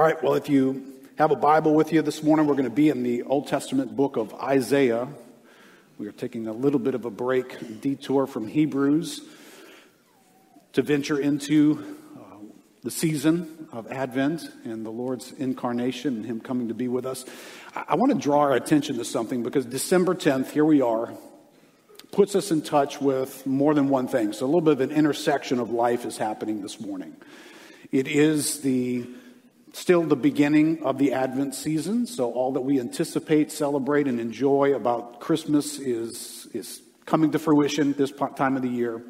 All right, well, if you have a Bible with you this morning, we're going to be in the Old Testament book of Isaiah. We are taking a little bit of a break, detour from Hebrews to venture into uh, the season of Advent and the Lord's incarnation and Him coming to be with us. I, I want to draw our attention to something because December 10th, here we are, puts us in touch with more than one thing. So a little bit of an intersection of life is happening this morning. It is the still the beginning of the Advent season, so all that we anticipate, celebrate, and enjoy about Christmas is, is coming to fruition this time of the year.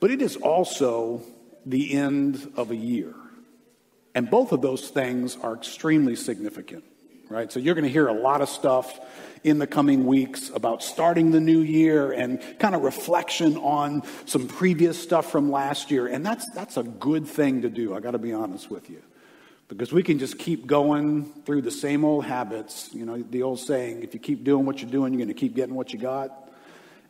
But it is also the end of a year. And both of those things are extremely significant, right? So you're going to hear a lot of stuff in the coming weeks about starting the new year and kind of reflection on some previous stuff from last year. And that's, that's a good thing to do, I got to be honest with you. Because we can just keep going through the same old habits. You know, the old saying, if you keep doing what you're doing, you're going to keep getting what you got.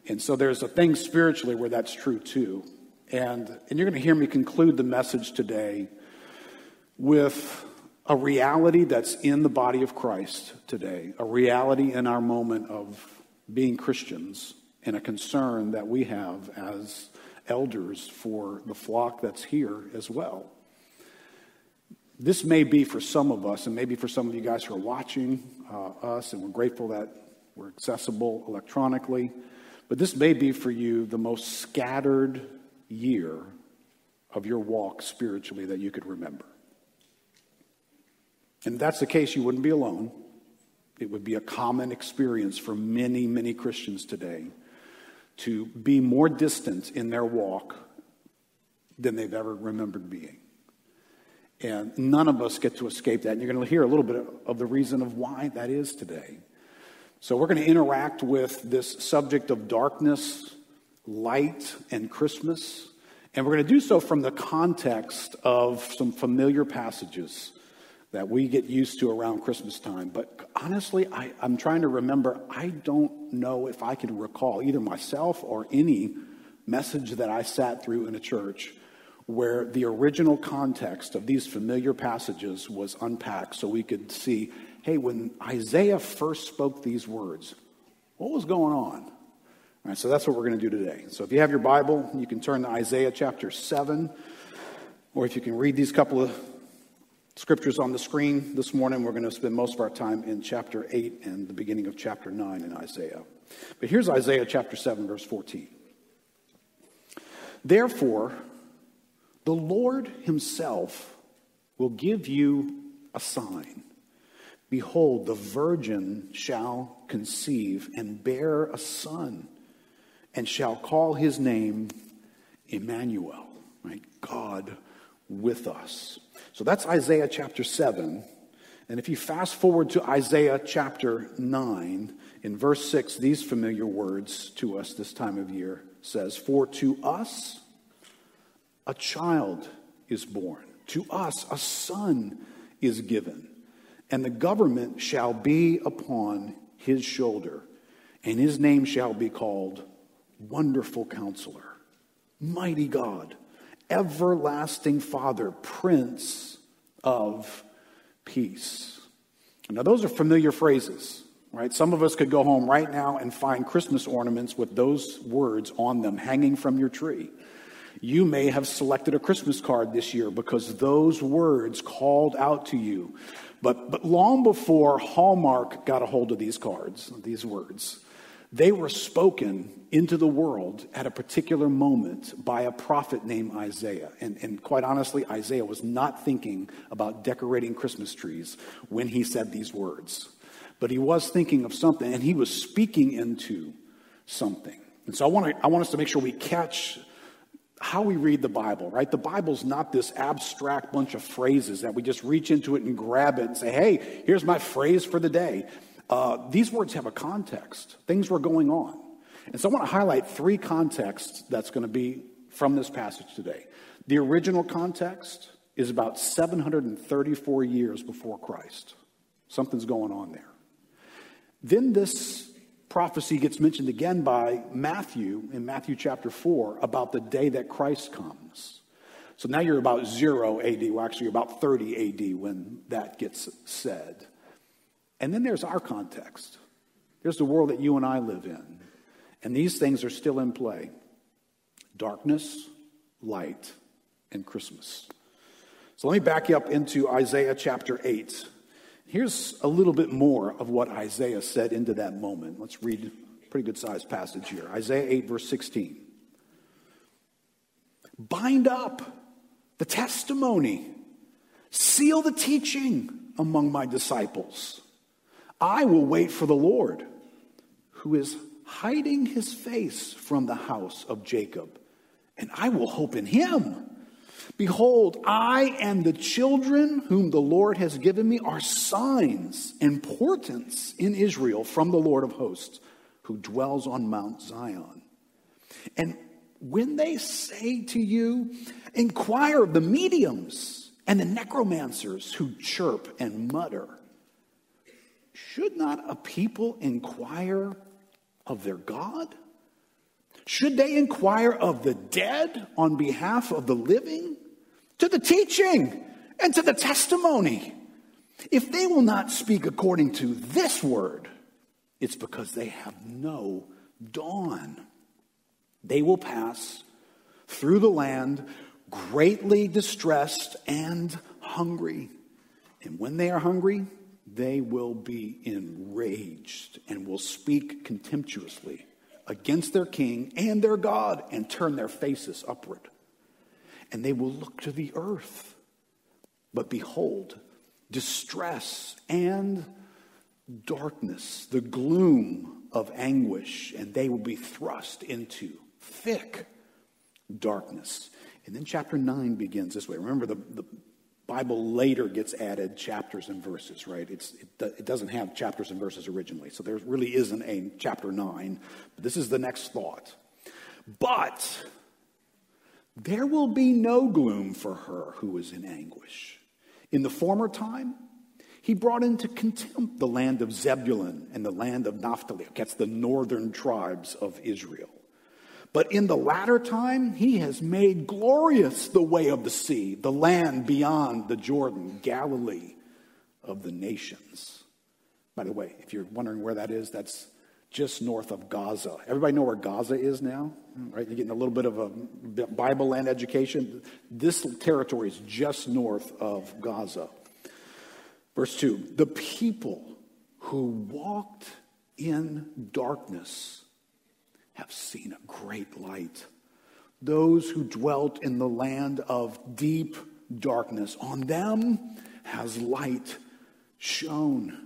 And so there's a thing spiritually where that's true too. And, and you're going to hear me conclude the message today with a reality that's in the body of Christ today, a reality in our moment of being Christians, and a concern that we have as elders for the flock that's here as well. This may be for some of us, and maybe for some of you guys who are watching uh, us, and we're grateful that we're accessible electronically, but this may be for you the most scattered year of your walk spiritually that you could remember. And if that's the case, you wouldn't be alone. It would be a common experience for many, many Christians today to be more distant in their walk than they've ever remembered being. And none of us get to escape that. And you're going to hear a little bit of the reason of why that is today. So we're going to interact with this subject of darkness, light, and Christmas. And we're going to do so from the context of some familiar passages that we get used to around Christmas time. But honestly, I, am trying to remember, I don't know if I can recall either myself or any message that I sat through in a church where the original context of these familiar passages was unpacked so we could see hey, when Isaiah first spoke these words, what was going on? All right, so that's what we're going to do today. So if you have your Bible, you can turn to Isaiah chapter 7, or if you can read these couple of scriptures on the screen this morning, we're going to spend most of our time in chapter 8 and the beginning of chapter 9 in Isaiah. But here's Isaiah chapter 7, verse 14. Therefore, the Lord Himself will give you a sign. Behold, the virgin shall conceive and bear a son, and shall call his name Emmanuel, right? God with us. So that's Isaiah chapter 7. And if you fast forward to Isaiah chapter 9, in verse 6, these familiar words to us this time of year says, For to us a child is born. To us, a son is given, and the government shall be upon his shoulder, and his name shall be called Wonderful Counselor, Mighty God, Everlasting Father, Prince of Peace. Now, those are familiar phrases, right? Some of us could go home right now and find Christmas ornaments with those words on them hanging from your tree. You may have selected a Christmas card this year because those words called out to you. But, but long before Hallmark got a hold of these cards, these words, they were spoken into the world at a particular moment by a prophet named Isaiah. And, and quite honestly, Isaiah was not thinking about decorating Christmas trees when he said these words. But he was thinking of something, and he was speaking into something. And so I want, to, I want us to make sure we catch how we read the Bible, right? The Bible's not this abstract bunch of phrases that we just reach into it and grab it and say, hey, here's my phrase for the day. Uh, these words have a context, things were going on. And so I want to highlight three contexts that's going to be from this passage today. The original context is about 734 years before Christ. Something's going on there. Then this prophecy gets mentioned again by Matthew in Matthew chapter 4 about the day that Christ comes. So now you're about zero AD. Well, actually, you're about 30 AD when that gets said. And then there's our context. There's the world that you and I live in. And these things are still in play darkness, light, and Christmas. So let me back you up into Isaiah chapter 8. Here's a little bit more of what Isaiah said into that moment. Let's read a pretty good sized passage here. Isaiah 8, verse 16. Bind up the testimony, seal the teaching among my disciples. I will wait for the Lord, who is hiding his face from the house of Jacob, and I will hope in him. Behold, I and the children whom the Lord has given me are signs and portents in Israel from the Lord of hosts, who dwells on Mount Zion. And when they say to you, inquire of the mediums and the necromancers who chirp and mutter, should not a people inquire of their God? Should they inquire of the dead on behalf of the living? To the teaching and to the testimony. If they will not speak according to this word, it's because they have no dawn. They will pass through the land greatly distressed and hungry. And when they are hungry, they will be enraged and will speak contemptuously against their king and their God and turn their faces upward. And they will look to the earth. But behold, distress and darkness, the gloom of anguish, and they will be thrust into thick darkness. And then chapter 9 begins this way. Remember, the, the Bible later gets added chapters and verses, right? It's, it, it, doesn't have chapters and verses originally. So there really isn't a chapter 9. But this is the next thought. But there will be no gloom for her who is in anguish. In the former time, he brought into contempt the land of Zebulun and the land of Naphtali. That's the northern tribes of Israel. But in the latter time, he has made glorious the way of the sea, the land beyond the Jordan, Galilee of the nations. By the way, if you're wondering where that is, that's just north of Gaza. Everybody know where Gaza is now? Right? You're getting a little bit of a Bible land education. This territory is just north of Gaza. Verse 2 The people who walked in darkness have seen a great light. Those who dwelt in the land of deep darkness, on them has light shone.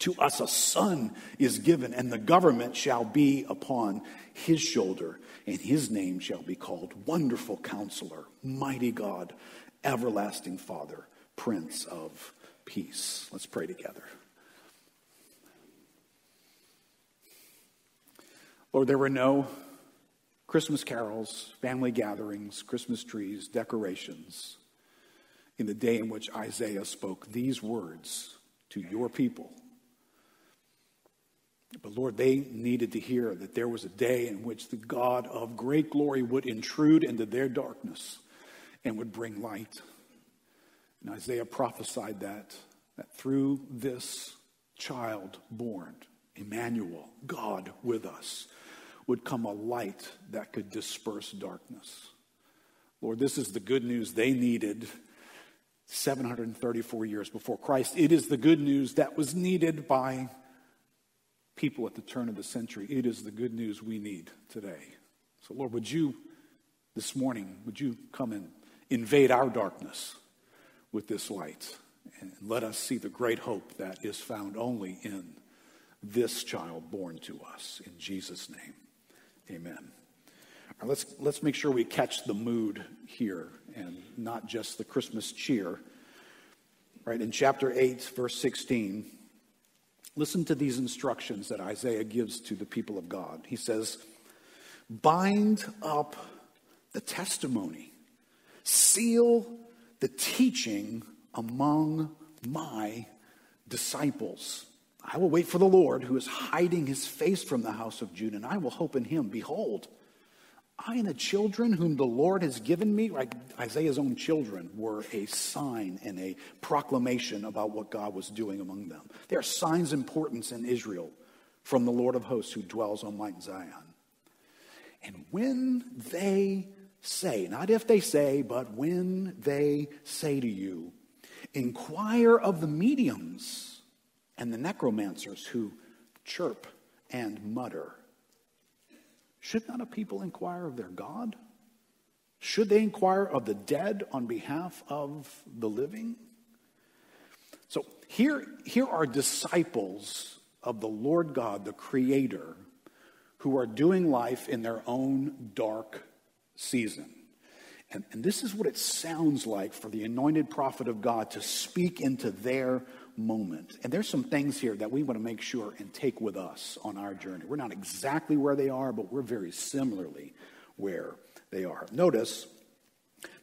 to us a son is given, and the government shall be upon his shoulder, and his name shall be called Wonderful Counselor, Mighty God, Everlasting Father, Prince of Peace. Let's pray together. Lord, there were no Christmas carols, family gatherings, Christmas trees, decorations in the day in which Isaiah spoke these words to your people. But Lord, they needed to hear that there was a day in which the God of great glory would intrude into their darkness and would bring light. And Isaiah prophesied that, that through this child born, Emmanuel, God with us, would come a light that could disperse darkness. Lord, this is the good news they needed 734 years before Christ. It is the good news that was needed by people at the turn of the century. It is the good news we need today. So, Lord, would you this morning, would you come and invade our darkness with this light and let us see the great hope that is found only in this child born to us. In Jesus' name. Amen. Right, let's, let's make sure we catch the mood here and not just the Christmas cheer. Right, in chapter 8, verse 16, listen to these instructions that Isaiah gives to the people of God. He says, Bind up the testimony, seal the teaching among my disciples. I will wait for the Lord who is hiding his face from the house of Judah, and I will hope in him. Behold, I and the children whom the Lord has given me, like Isaiah's own children, were a sign and a proclamation about what God was doing among them. They are signs of importance in Israel from the Lord of hosts who dwells on Mount Zion. And when they say, not if they say, but when they say to you, inquire of the mediums and the necromancers who chirp and mutter. Should not a people inquire of their God? Should they inquire of the dead on behalf of the living? So here, here are disciples of the Lord God, the Creator, who are doing life in their own dark season. And, and this is what it sounds like for the anointed prophet of God to speak into their moment. And there's some things here that we want to make sure and take with us on our journey. We're not exactly where they are, but we're very similarly where they are. Notice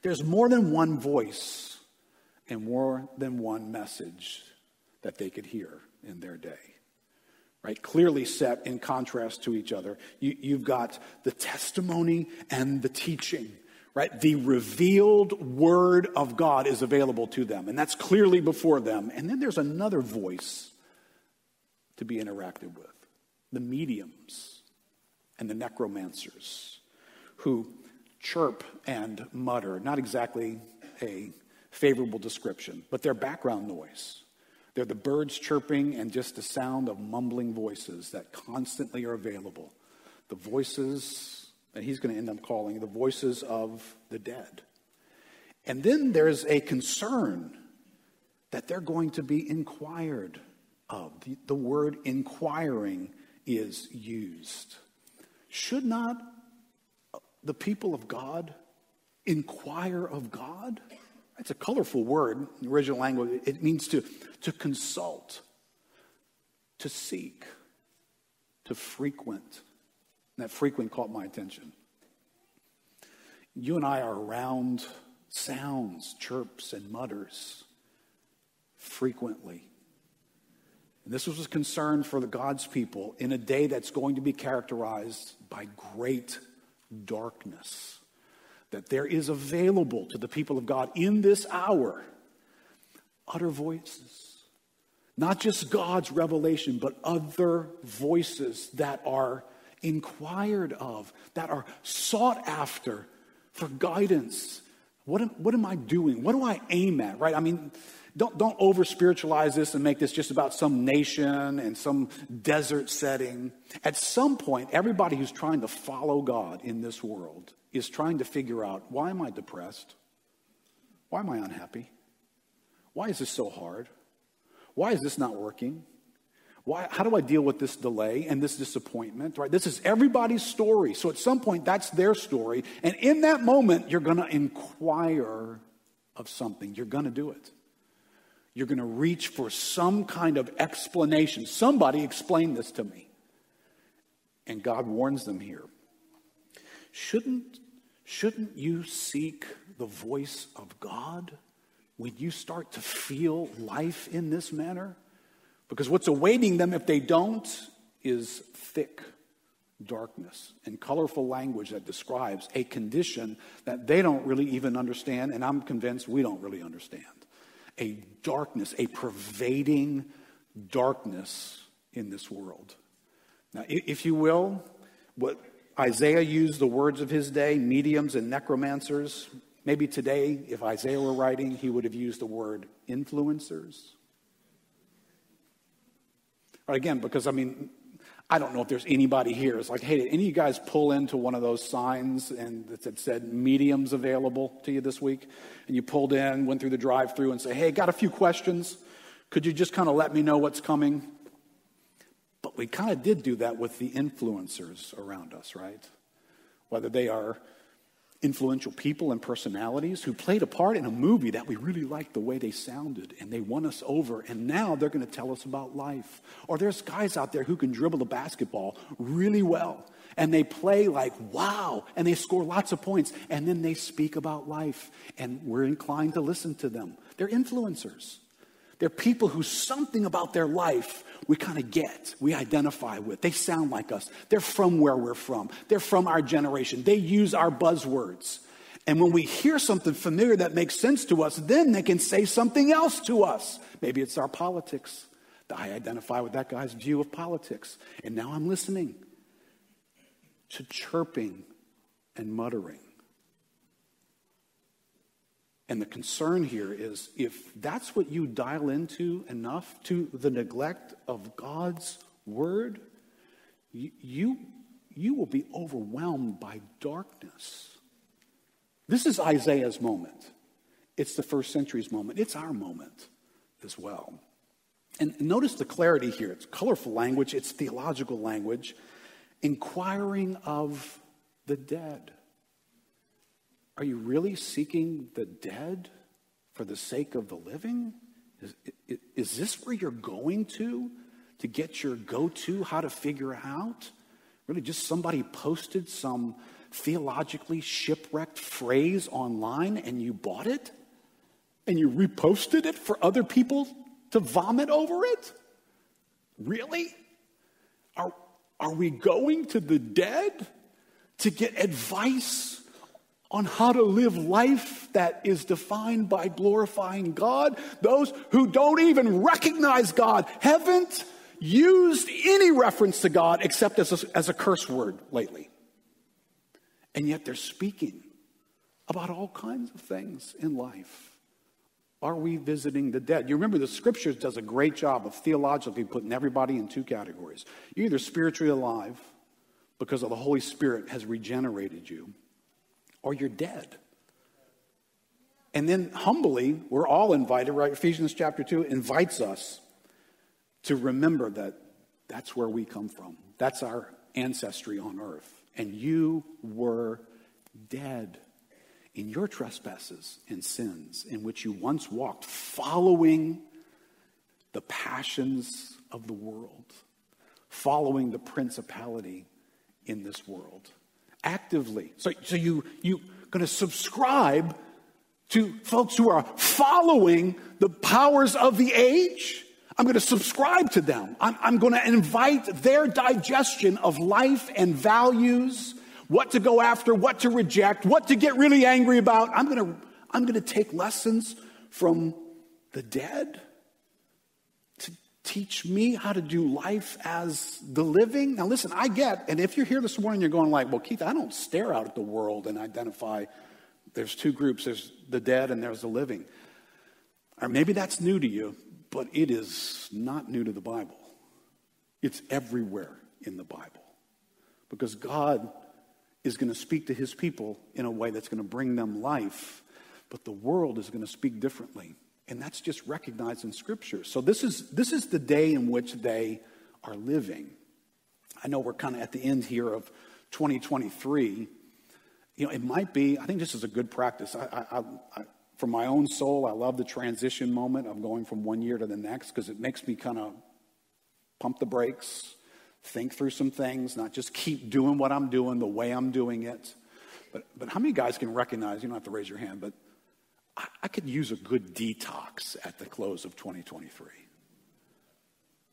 there's more than one voice and more than one message that they could hear in their day. Right? Clearly set in contrast to each other. You, you've got the testimony and the teaching right? The revealed word of God is available to them, and that's clearly before them. And then there's another voice to be interacted with the mediums and the necromancers who chirp and mutter. Not exactly a favorable description, but they're background noise. They're the birds chirping and just the sound of mumbling voices that constantly are available. The voices that he's going to end up calling the voices of the dead. And then there's a concern that they're going to be inquired of. The, the word inquiring is used. Should not uh, the people of God inquire of God? It's a colorful word in the original language. It means to, to consult, to seek, to frequent. And that frequent caught my attention. You and I are around sounds, chirps, and mutters frequently. And this was a concern for the God's people in a day that's going to be characterized by great darkness. That there is available to the people of God in this hour utter voices. Not just God's revelation, but other voices that are inquired of, that are sought after for guidance. What am, what am I doing? What do I aim at, right? I mean, don't, don't over spiritualize this and make this just about some nation and some desert setting. At some point, everybody who's trying to follow God in this world is trying to figure out why am I depressed? Why am I unhappy? Why is this so hard? Why is this not working? Why, how do I deal with this delay and this disappointment? Right? This is everybody's story. So at some point, that's their story. And in that moment, you're going to inquire of something. You're going to do it. You're going to reach for some kind of explanation. Somebody explain this to me. And God warns them here. Shouldn't, shouldn't you seek the voice of God when you start to feel life in this manner? Because what's awaiting them if they don't is thick darkness and colorful language that describes a condition that they don't really even understand, and I'm convinced we don't really understand. A darkness, a pervading darkness in this world. Now, if you will, what Isaiah used the words of his day, mediums and necromancers. Maybe today, if Isaiah were writing, he would have used the word influencers Again, because I mean, I don't know if there's anybody here. It's like, hey, did any of you guys pull into one of those signs and that said mediums available to you this week? And you pulled in, went through the drive through and say, hey, got a few questions. Could you just kind of let me know what's coming? But we kind of did do that with the influencers around us, right? Whether they are influential people and personalities who played a part in a movie that we really liked the way they sounded and they won us over and now they're going to tell us about life. Or there's guys out there who can dribble the basketball really well and they play like wow and they score lots of points and then they speak about life and we're inclined to listen to them. They're influencers. They're people who something about their life we kind of get, we identify with. They sound like us. They're from where we're from. They're from our generation. They use our buzzwords. And when we hear something familiar that makes sense to us, then they can say something else to us. Maybe it's our politics. I identify with that guy's view of politics. And now I'm listening to chirping and muttering. And the concern here is if that's what you dial into enough to the neglect of God's word, you, you, you will be overwhelmed by darkness. This is Isaiah's moment. It's the first century's moment. It's our moment as well. And notice the clarity here. It's colorful language, it's theological language, inquiring of the dead. Are you really seeking the dead for the sake of the living? Is, is this where you're going to to get your go to how to figure out? Really, just somebody posted some theologically shipwrecked phrase online and you bought it? And you reposted it for other people to vomit over it? Really? Are, are we going to the dead to get advice on how to live life that is defined by glorifying God. Those who don't even recognize God haven't used any reference to God except as a, as a curse word lately. And yet they're speaking about all kinds of things in life. Are we visiting the dead? You remember the scriptures does a great job of theologically putting everybody in two categories. You're either spiritually alive because of the Holy Spirit has regenerated you or you're dead. And then humbly, we're all invited, right? Ephesians chapter 2 invites us to remember that that's where we come from. That's our ancestry on earth. And you were dead in your trespasses and sins in which you once walked, following the passions of the world, following the principality in this world actively. So, so you, you going to subscribe to folks who are following the powers of the age. I'm going to subscribe to them. I'm, I'm going to invite their digestion of life and values, what to go after, what to reject, what to get really angry about. I'm going to, I'm going to take lessons from the dead teach me how to do life as the living? Now, listen, I get, and if you're here this morning, you're going like, well, Keith, I don't stare out at the world and identify there's two groups there's the dead and there's the living. Or maybe that's new to you, but it is not new to the Bible. It's everywhere in the Bible because God is going to speak to his people in a way that's going to bring them life, but the world is going to speak differently. And that's just recognized in Scripture. So this is, this is the day in which they are living. I know we're kind of at the end here of 2023. You know, it might be, I think this is a good practice. I, I, I, for my own soul, I love the transition moment of going from one year to the next because it makes me kind of pump the brakes, think through some things, not just keep doing what I'm doing the way I'm doing it. But, but how many guys can recognize, you don't have to raise your hand, but I, could use a good detox at the close of 2023.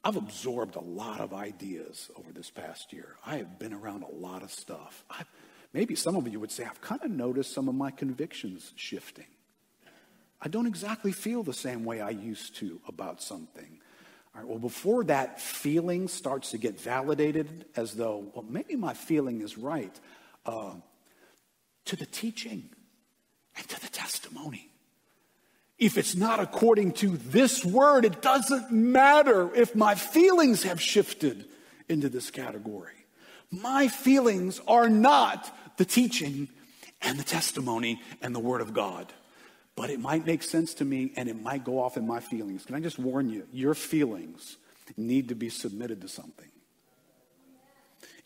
I've absorbed a lot of ideas over this past year. I have been around a lot of stuff. I've, maybe some of you would say, I've kind of noticed some of my convictions shifting. I don't exactly feel the same way I used to about something. All right, well, before that feeling starts to get validated as though, well, maybe my feeling is right, uh, to the teaching and to the testimony. If it's not according to this word, it doesn't matter if my feelings have shifted into this category. My feelings are not the teaching and the testimony and the word of God. But it might make sense to me and it might go off in my feelings. Can I just warn you? Your feelings need to be submitted to something.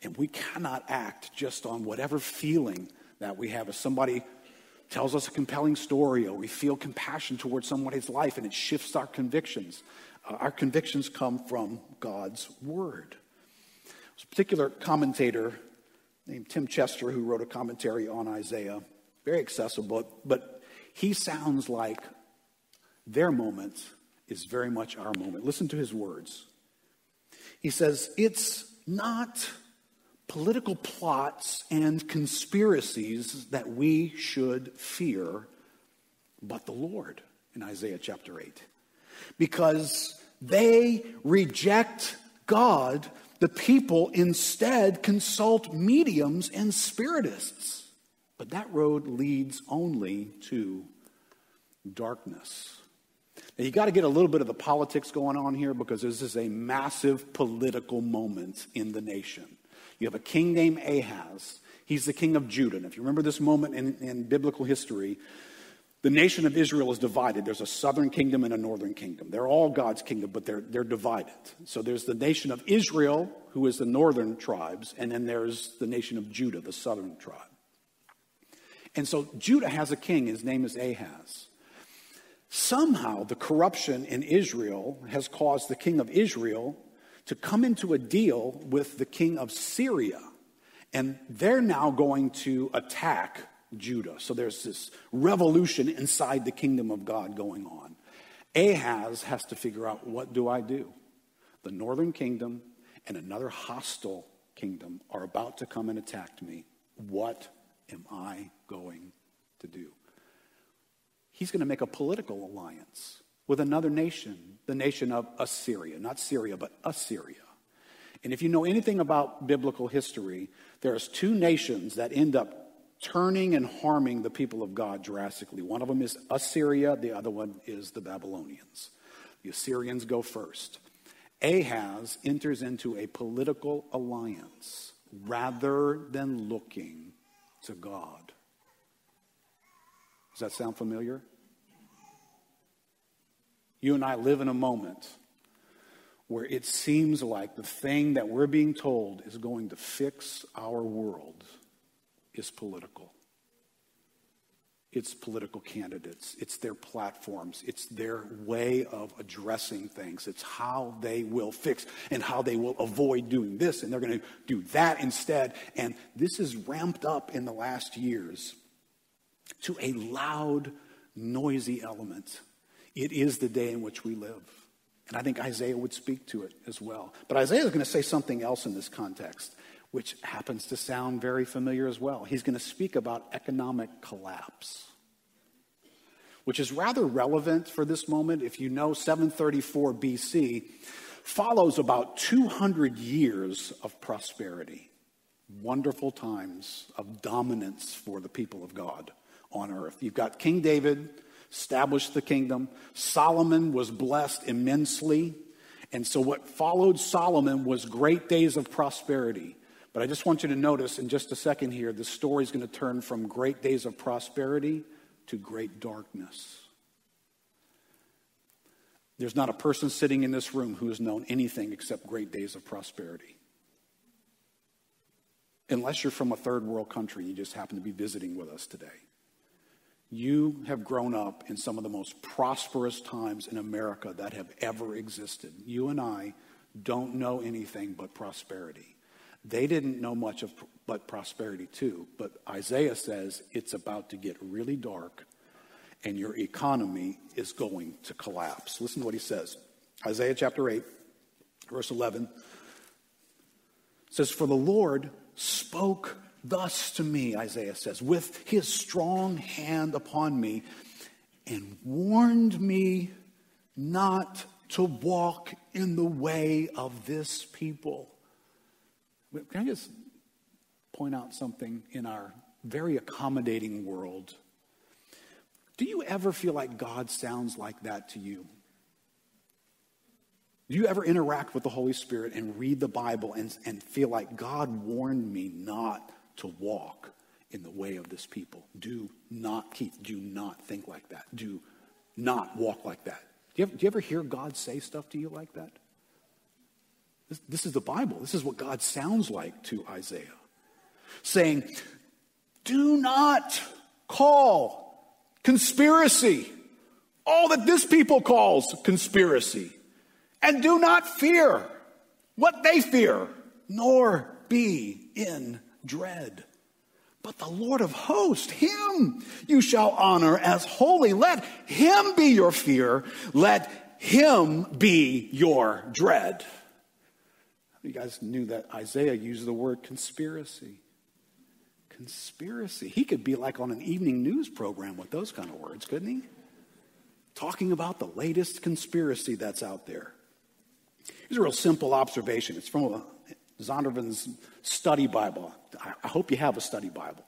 And we cannot act just on whatever feeling that we have as somebody tells us a compelling story or we feel compassion towards somebody's life and it shifts our convictions. Uh, our convictions come from God's word. There's a particular commentator named Tim Chester who wrote a commentary on Isaiah, very accessible, but he sounds like their moment is very much our moment. Listen to his words. He says, It's not political plots and conspiracies that we should fear, but the Lord in Isaiah chapter 8. Because they reject God, the people instead consult mediums and spiritists. But that road leads only to darkness. Now, you got to get a little bit of the politics going on here because this is a massive political moment in the nation. You have a king named Ahaz. He's the king of Judah. And if you remember this moment in, in biblical history, the nation of Israel is divided. There's a southern kingdom and a northern kingdom. They're all God's kingdom, but they're, they're divided. So there's the nation of Israel, who is the northern tribes, and then there's the nation of Judah, the southern tribe. And so Judah has a king. His name is Ahaz. Somehow, the corruption in Israel has caused the king of Israel to come into a deal with the king of Syria. And they're now going to attack Judah. So there's this revolution inside the kingdom of God going on. Ahaz has to figure out what do I do? The northern kingdom and another hostile kingdom are about to come and attack me. What am I going to do? he's going to make a political alliance with another nation, the nation of Assyria. Not Syria, but Assyria. And if you know anything about biblical history, there's two nations that end up turning and harming the people of God drastically. One of them is Assyria, the other one is the Babylonians. The Assyrians go first. Ahaz enters into a political alliance rather than looking to God. Does that sound familiar? You and I live in a moment where it seems like the thing that we're being told is going to fix our world is political. It's political candidates, it's their platforms, it's their way of addressing things, it's how they will fix and how they will avoid doing this, and they're going to do that instead. And this is ramped up in the last years to a loud, noisy element. It is the day in which we live. And I think Isaiah would speak to it as well. But Isaiah is going to say something else in this context, which happens to sound very familiar as well. He's going to speak about economic collapse, which is rather relevant for this moment. If you know 734 BC follows about 200 years of prosperity, wonderful times of dominance for the people of God on earth. You've got King David established the kingdom. Solomon was blessed immensely. And so, what followed Solomon was great days of prosperity. But I just want you to notice in just a second here, the story is going to turn from great days of prosperity to great darkness. There's not a person sitting in this room who has known anything except great days of prosperity. Unless you're from a third world country, you just happen to be visiting with us today. You have grown up in some of the most prosperous times in America that have ever existed. You and I don't know anything but prosperity. They didn't know much of but prosperity too, but Isaiah says it's about to get really dark and your economy is going to collapse. Listen to what he says. Isaiah chapter 8, verse 11 says, For the Lord spoke Thus to me, Isaiah says, with his strong hand upon me, and warned me not to walk in the way of this people. Can I just point out something in our very accommodating world? Do you ever feel like God sounds like that to you? Do you ever interact with the Holy Spirit and read the Bible and, and feel like God warned me not to walk in the way of this people. Do not, Keith, do not think like that. Do not walk like that. Do you ever, do you ever hear God say stuff to you like that? This, this is the Bible. This is what God sounds like to Isaiah. Saying, Do not call conspiracy all that this people calls conspiracy. And do not fear what they fear, nor be in dread. But the Lord of hosts, him you shall honor as holy. Let him be your fear. Let him be your dread. You guys knew that Isaiah used the word conspiracy. Conspiracy. He could be like on an evening news program with those kind of words, couldn't he? Talking about the latest conspiracy that's out there. Here's a real simple observation. It's from Zondervan's study Bible. I hope you have a study Bible.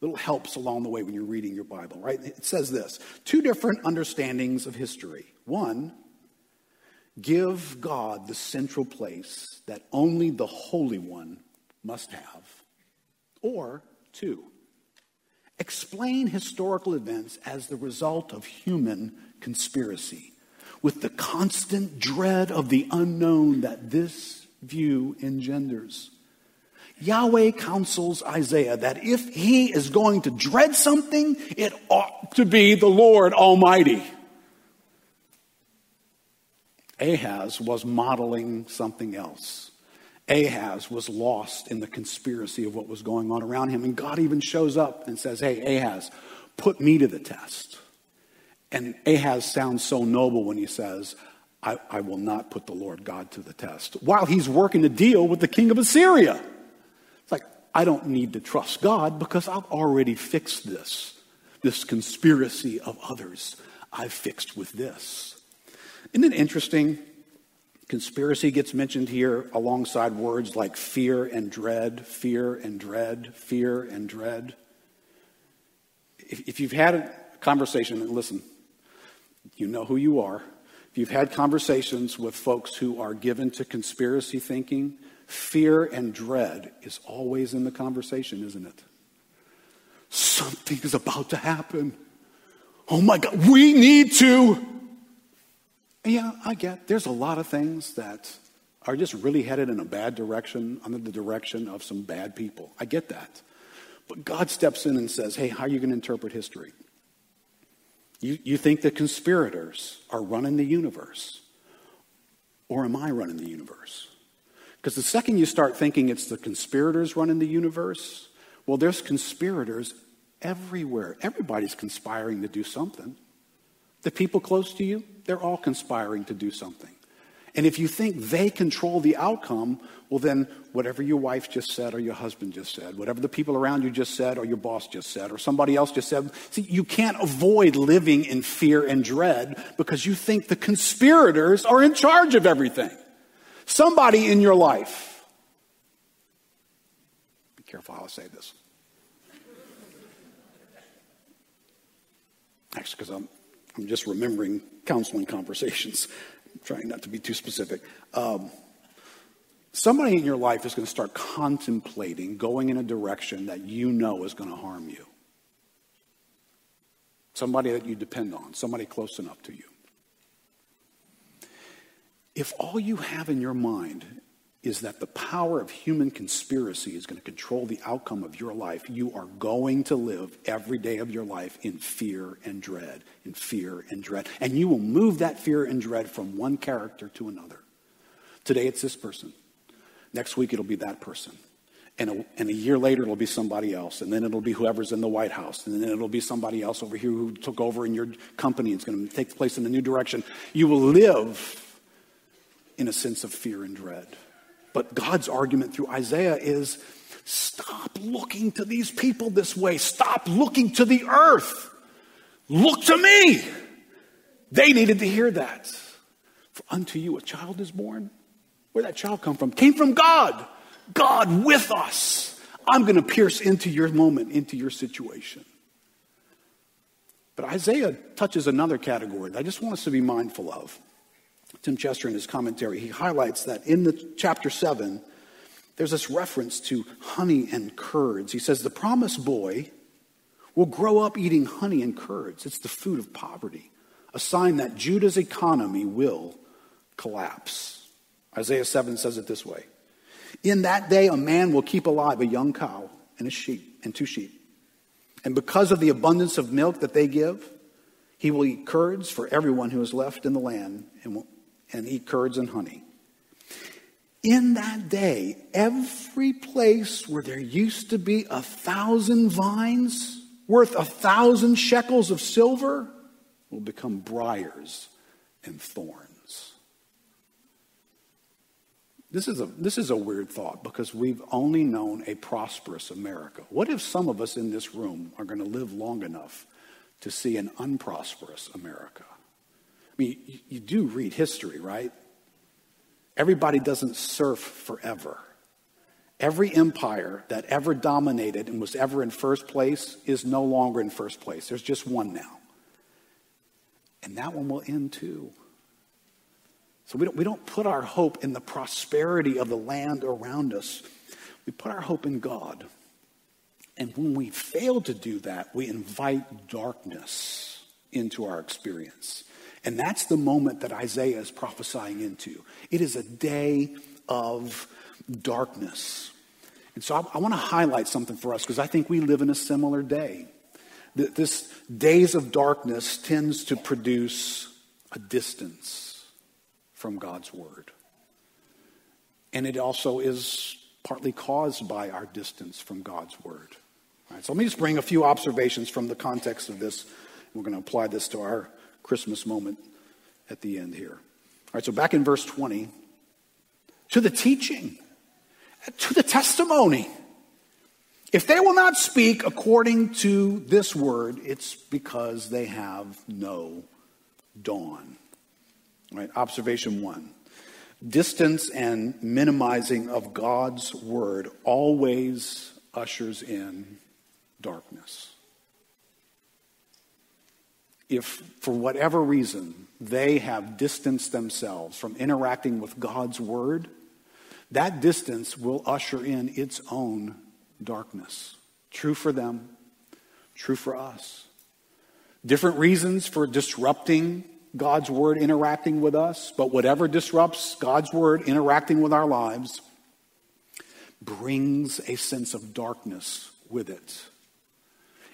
Little helps along the way when you're reading your Bible, right? It says this two different understandings of history. One, give God the central place that only the Holy One must have. Or two, explain historical events as the result of human conspiracy with the constant dread of the unknown that this view engenders. Yahweh counsels Isaiah that if he is going to dread something, it ought to be the Lord Almighty. Ahaz was modeling something else. Ahaz was lost in the conspiracy of what was going on around him. And God even shows up and says, Hey, Ahaz, put me to the test. And Ahaz sounds so noble when he says, I, I, will not put the Lord God to the test. While he's working to deal with the king of Assyria. I don't need to trust God because I've already fixed this. This conspiracy of others I've fixed with this. Isn't it interesting? Conspiracy gets mentioned here alongside words like fear and dread, fear and dread, fear and dread. If, if you've had a conversation, and listen, you know who you are. If you've had conversations with folks who are given to conspiracy thinking, fear and dread is always in the conversation, isn't it? Something is about to happen. Oh my God, we need to. Yeah, I get there's a lot of things that are just really headed in a bad direction, under the direction of some bad people. I get that. But God steps in and says, hey, how are you going to interpret history? You, you think the conspirators are running the universe. Or am I running the universe? Because the second you start thinking it's the conspirators running the universe, well, there's conspirators everywhere. Everybody's conspiring to do something. The people close to you, they're all conspiring to do something. And if you think they control the outcome, well, then whatever your wife just said or your husband just said, whatever the people around you just said or your boss just said or somebody else just said, see, you can't avoid living in fear and dread because you think the conspirators are in charge of everything. Somebody in your life. Be careful how I say this. Actually, because I'm, I'm just remembering counseling conversations trying not to be too specific. Um, somebody in your life is going to start contemplating going in a direction that you know is going to harm you. Somebody that you depend on, somebody close enough to you. If all you have in your mind is that the power of human conspiracy is going to control the outcome of your life, you are going to live every day of your life in fear and dread, in fear and dread. And you will move that fear and dread from one character to another. Today it's this person. Next week it'll be that person. And a, and a year later it'll be somebody else. And then it'll be whoever's in the White House. And then it'll be somebody else over here who took over in your company. It's going to take place in a new direction. You will live in a sense of fear and dread. But God's argument through Isaiah is stop looking to these people this way. Stop looking to the earth. Look to me. They needed to hear that. For unto you a child is born. Where'd that child come from? Came from God. God with us. I'm going to pierce into your moment, into your situation. But Isaiah touches another category that I just want us to be mindful of. Tim Chester, in his commentary, he highlights that in the chapter 7, there's this reference to honey and curds. He says, The promised boy will grow up eating honey and curds. It's the food of poverty, a sign that Judah's economy will collapse. Isaiah 7 says it this way In that day, a man will keep alive a young cow and a sheep and two sheep. And because of the abundance of milk that they give, he will eat curds for everyone who is left in the land and, and eat curds and honey. In that day, every place where there used to be a thousand vines worth a thousand shekels of silver will become briars and thorns. This is, a, this is a weird thought because we've only known a prosperous America. What if some of us in this room are going to live long enough to see an unprosperous America? Mean, you, you do read history, right? Everybody doesn't surf forever. Every empire that ever dominated and was ever in first place is no longer in first place. There's just one now. And that one will end too. So we don't, we don't put our hope in the prosperity of the land around us. We put our hope in God. And when we fail to do that, we invite darkness into our experience. And that's the moment that Isaiah is prophesying into. It is a day of darkness. And so I, I want to highlight something for us because I think we live in a similar day. This days of darkness tends to produce a distance from God's word. And it also is partly caused by our distance from God's word. All right, so let me just bring a few observations from the context of this. We're going to apply this to our Christmas moment at the end here. All right, so back in verse 20, to the teaching, to the testimony. If they will not speak according to this word, it's because they have no dawn. Right? Observation one distance and minimizing of God's word always ushers in darkness. If, for whatever reason, they have distanced themselves from interacting with God's word, that distance will usher in its own darkness. True for them, true for us. Different reasons for disrupting God's word interacting with us, but whatever disrupts God's word interacting with our lives brings a sense of darkness with it.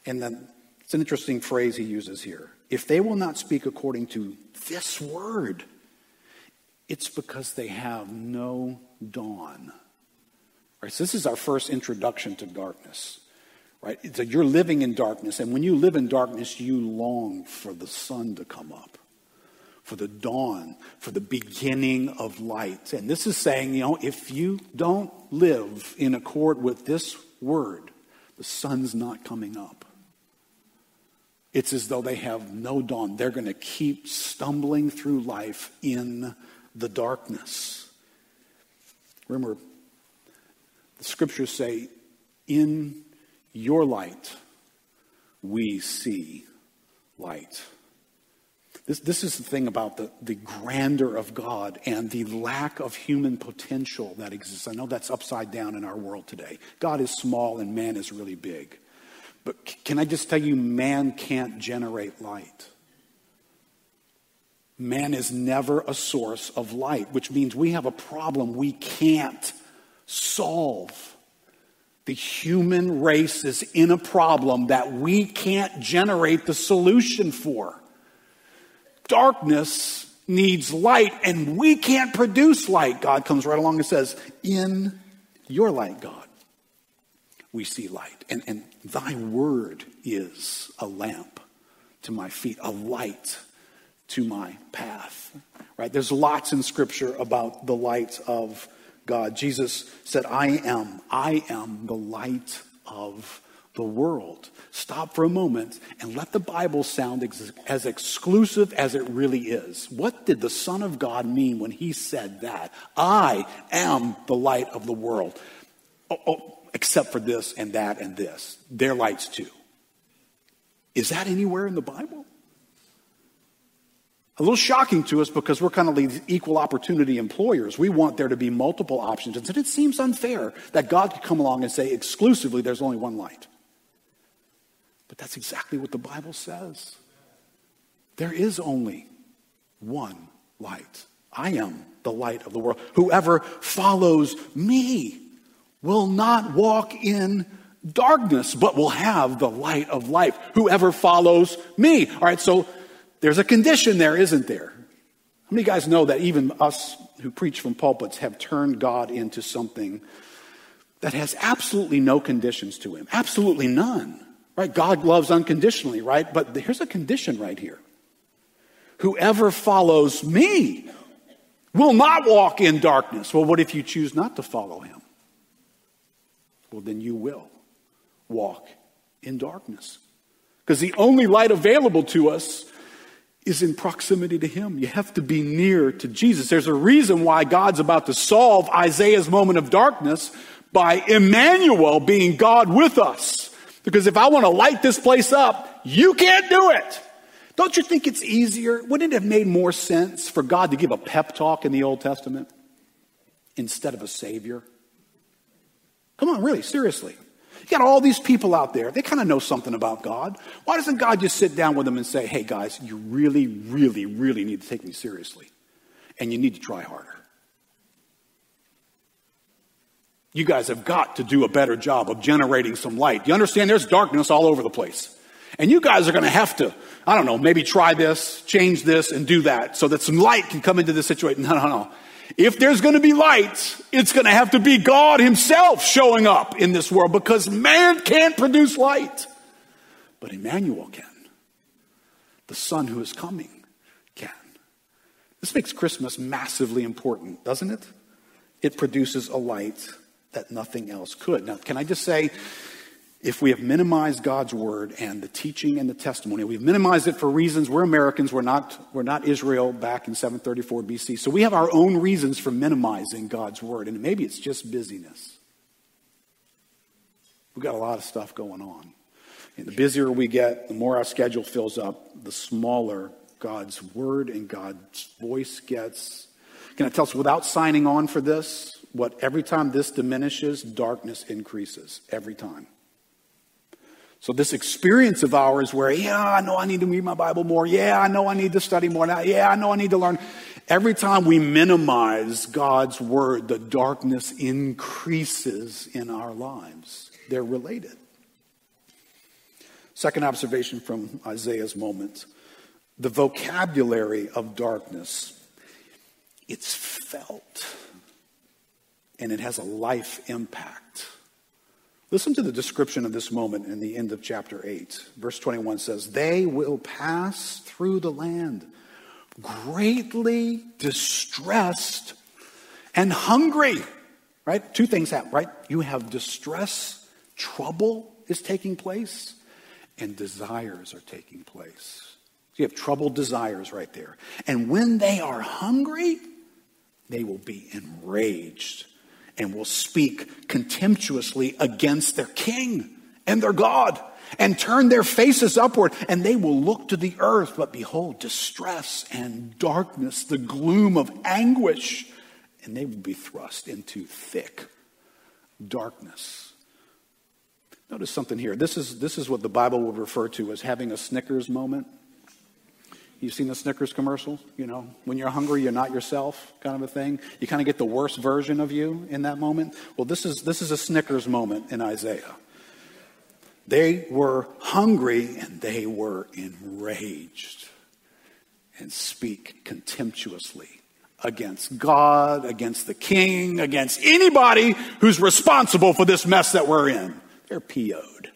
And then it's an interesting phrase he uses here. If they will not speak according to this word, it's because they have no dawn. Right, so this is our first introduction to darkness. Right? So you're living in darkness, and when you live in darkness, you long for the sun to come up for the dawn, for the beginning of light. And this is saying, you know, if you don't live in accord with this word, the sun's not coming up. It's as though they have no dawn. They're going to keep stumbling through life in the darkness. Remember, the scriptures say, in your light, we see light. This, this is the thing about the, the grandeur of God and the lack of human potential that exists. I know that's upside down in our world today. God is small and man is really big. But can I just tell you, man can't generate light. Man is never a source of light, which means we have a problem we can't solve. The human race is in a problem that we can't generate the solution for. Darkness needs light, and we can't produce light. God comes right along and says, In your light, God, we see light. And, and thy word is a lamp to my feet, a light to my path. Right? There's lots in scripture about the light of God. Jesus said, I am, I am the light of the world. Stop for a moment and let the Bible sound ex- as exclusive as it really is. What did the Son of God mean when he said that? I am the light of the world. Oh, oh, except for this and that and this. Their lights too. Is that anywhere in the Bible? A little shocking to us because we're kind of these equal opportunity employers. We want there to be multiple options. And it seems unfair that God could come along and say exclusively there's only one light. But that's exactly what the Bible says. There is only one light. I am the light of the world. Whoever follows me will not walk in darkness, but will have the light of life. Whoever follows me. All right, so there's a condition there, isn't there? How many guys know that even us who preach from pulpits have turned God into something that has absolutely no conditions to him? Absolutely none. Right? God loves unconditionally, right? But here's a condition right here. Whoever follows me will not walk in darkness. Well, what if you choose not to follow him? Well, then you will walk in darkness. Because the only light available to us is in proximity to Him. You have to be near to Jesus. There's a reason why God's about to solve Isaiah's moment of darkness by Emmanuel being God with us. Because if I want to light this place up, you can't do it. Don't you think it's easier? Wouldn't it have made more sense for God to give a pep talk in the Old Testament instead of a Savior? Come on, really, seriously. You got all these people out there. They kind of know something about God. Why doesn't God just sit down with them and say, hey, guys, you really, really, really need to take me seriously. And you need to try harder. You guys have got to do a better job of generating some light. You understand there's darkness all over the place. And you guys are going to have to, I don't know, maybe try this, change this, and do that so that some light can come into the situation. No, no, no. If there's going to be light, it's going to have to be God Himself showing up in this world because man can't produce light. But Emmanuel can. The Son who is coming can. This makes Christmas massively important, doesn't it? It produces a light that nothing else could. Now, can I just say, if we have minimized God's word and the teaching and the testimony, we've minimized it for reasons we're Americans, we're not, we're not Israel back in 734 BC. So we have our own reasons for minimizing God's word, and maybe it's just busyness. We've got a lot of stuff going on. And the busier we get, the more our schedule fills up, the smaller God's word and God's voice gets. Can I tell us, without signing on for this, what every time this diminishes, darkness increases. Every time. So, this experience of ours where, yeah, I know I need to read my Bible more. Yeah, I know I need to study more. Now, yeah, I know I need to learn. Every time we minimize God's word, the darkness increases in our lives. They're related. Second observation from Isaiah's moment the vocabulary of darkness, it's felt and it has a life impact. Listen to the description of this moment in the end of chapter 8. Verse 21 says, They will pass through the land greatly distressed and hungry. Right? Two things happen, right? You have distress, trouble is taking place, and desires are taking place. So you have troubled desires right there. And when they are hungry, they will be enraged and will speak contemptuously against their king and their God and turn their faces upward and they will look to the earth. But behold distress and darkness the gloom of anguish and they will be thrust into thick darkness. Notice something here. This is this is what the bible would refer to as having a snickers moment You've seen the Snickers commercial, you know, when you're hungry, you're not yourself, kind of a thing. You kind of get the worst version of you in that moment. Well, this is, this is a Snickers moment in Isaiah. They were hungry and they were enraged and speak contemptuously against God, against the king, against anybody who's responsible for this mess that we're in. They're PO'd.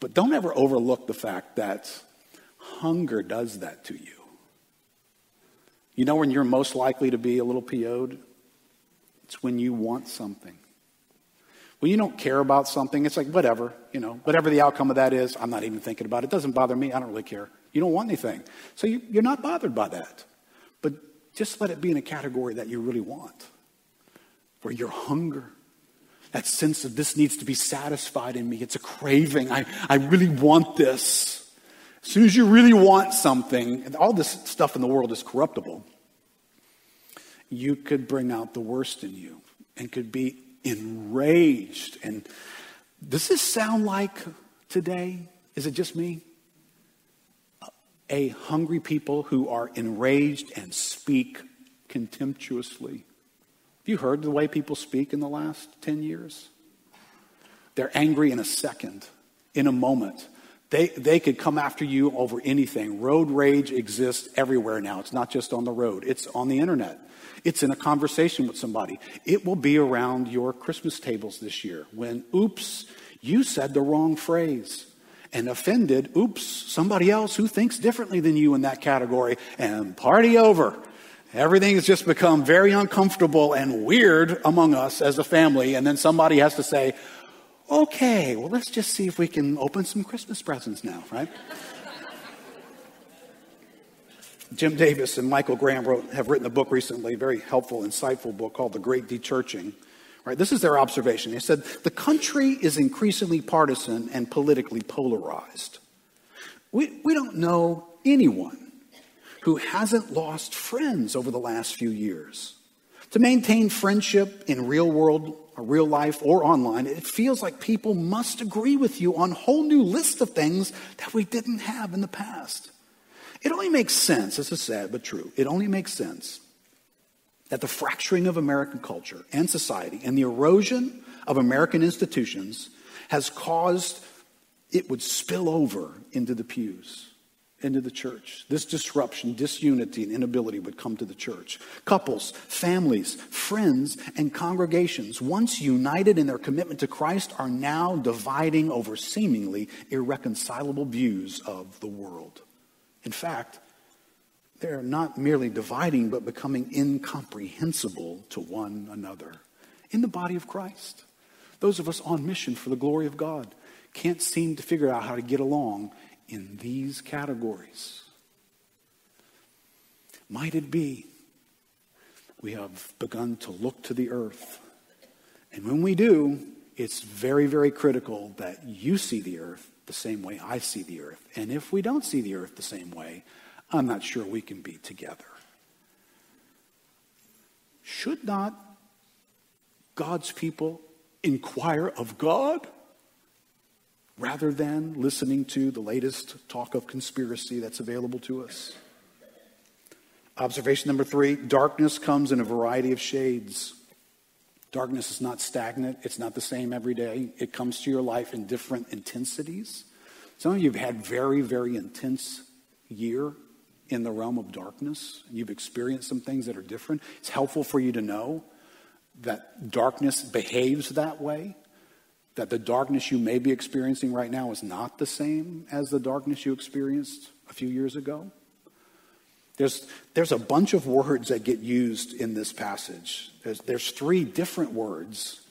But don't ever overlook the fact that Hunger does that to you. You know when you're most likely to be a little PO'd? It's when you want something. When you don't care about something, it's like, whatever, you know, whatever the outcome of that is, I'm not even thinking about it. It doesn't bother me. I don't really care. You don't want anything. So you, you're not bothered by that. But just let it be in a category that you really want, where your hunger, that sense of this needs to be satisfied in me. It's a craving. I, I really want this. As soon as you really want something, all this stuff in the world is corruptible, you could bring out the worst in you and could be enraged. And does this sound like today? Is it just me? A hungry people who are enraged and speak contemptuously. Have you heard the way people speak in the last 10 years? They're angry in a second, in a moment. They, they could come after you over anything. Road rage exists everywhere now. It's not just on the road, it's on the internet. It's in a conversation with somebody. It will be around your Christmas tables this year when, oops, you said the wrong phrase and offended, oops, somebody else who thinks differently than you in that category, and party over. Everything has just become very uncomfortable and weird among us as a family, and then somebody has to say, okay, well, let's just see if we can open some Christmas presents now, right? Jim Davis and Michael Graham wrote, have written a book recently, a very helpful, insightful book called The Great Dechurching. Right, this is their observation. They said the country is increasingly partisan and politically polarized. We, we don't know anyone who hasn't lost friends over the last few years. To maintain friendship in real world, or real life, or online, it feels like people must agree with you on whole new list of things that we didn't have in the past. It only makes sense, this is sad but true, it only makes sense that the fracturing of American culture and society and the erosion of American institutions has caused it would spill over into the pews, into the church. This disruption, disunity, and inability would come to the church. Couples, families, friends, and congregations, once united in their commitment to Christ, are now dividing over seemingly irreconcilable views of the world. In fact, they're not merely dividing, but becoming incomprehensible to one another in the body of Christ. Those of us on mission for the glory of God can't seem to figure out how to get along in these categories. Might it be we have begun to look to the earth? And when we do, it's very, very critical that you see the earth the same way I see the earth. And if we don't see the earth the same way, I'm not sure we can be together. Should not God's people inquire of God rather than listening to the latest talk of conspiracy that's available to us? Observation number three darkness comes in a variety of shades. Darkness is not stagnant, it's not the same every day. It comes to your life in different intensities. Some of you have had very, very intense year in the realm of darkness, you've experienced some things that are different, it's helpful for you to know that darkness behaves that way, that the darkness you may be experiencing right now is not the same as the darkness you experienced a few years ago. There's, there's a bunch of words that get used in this passage. There's, there's three different words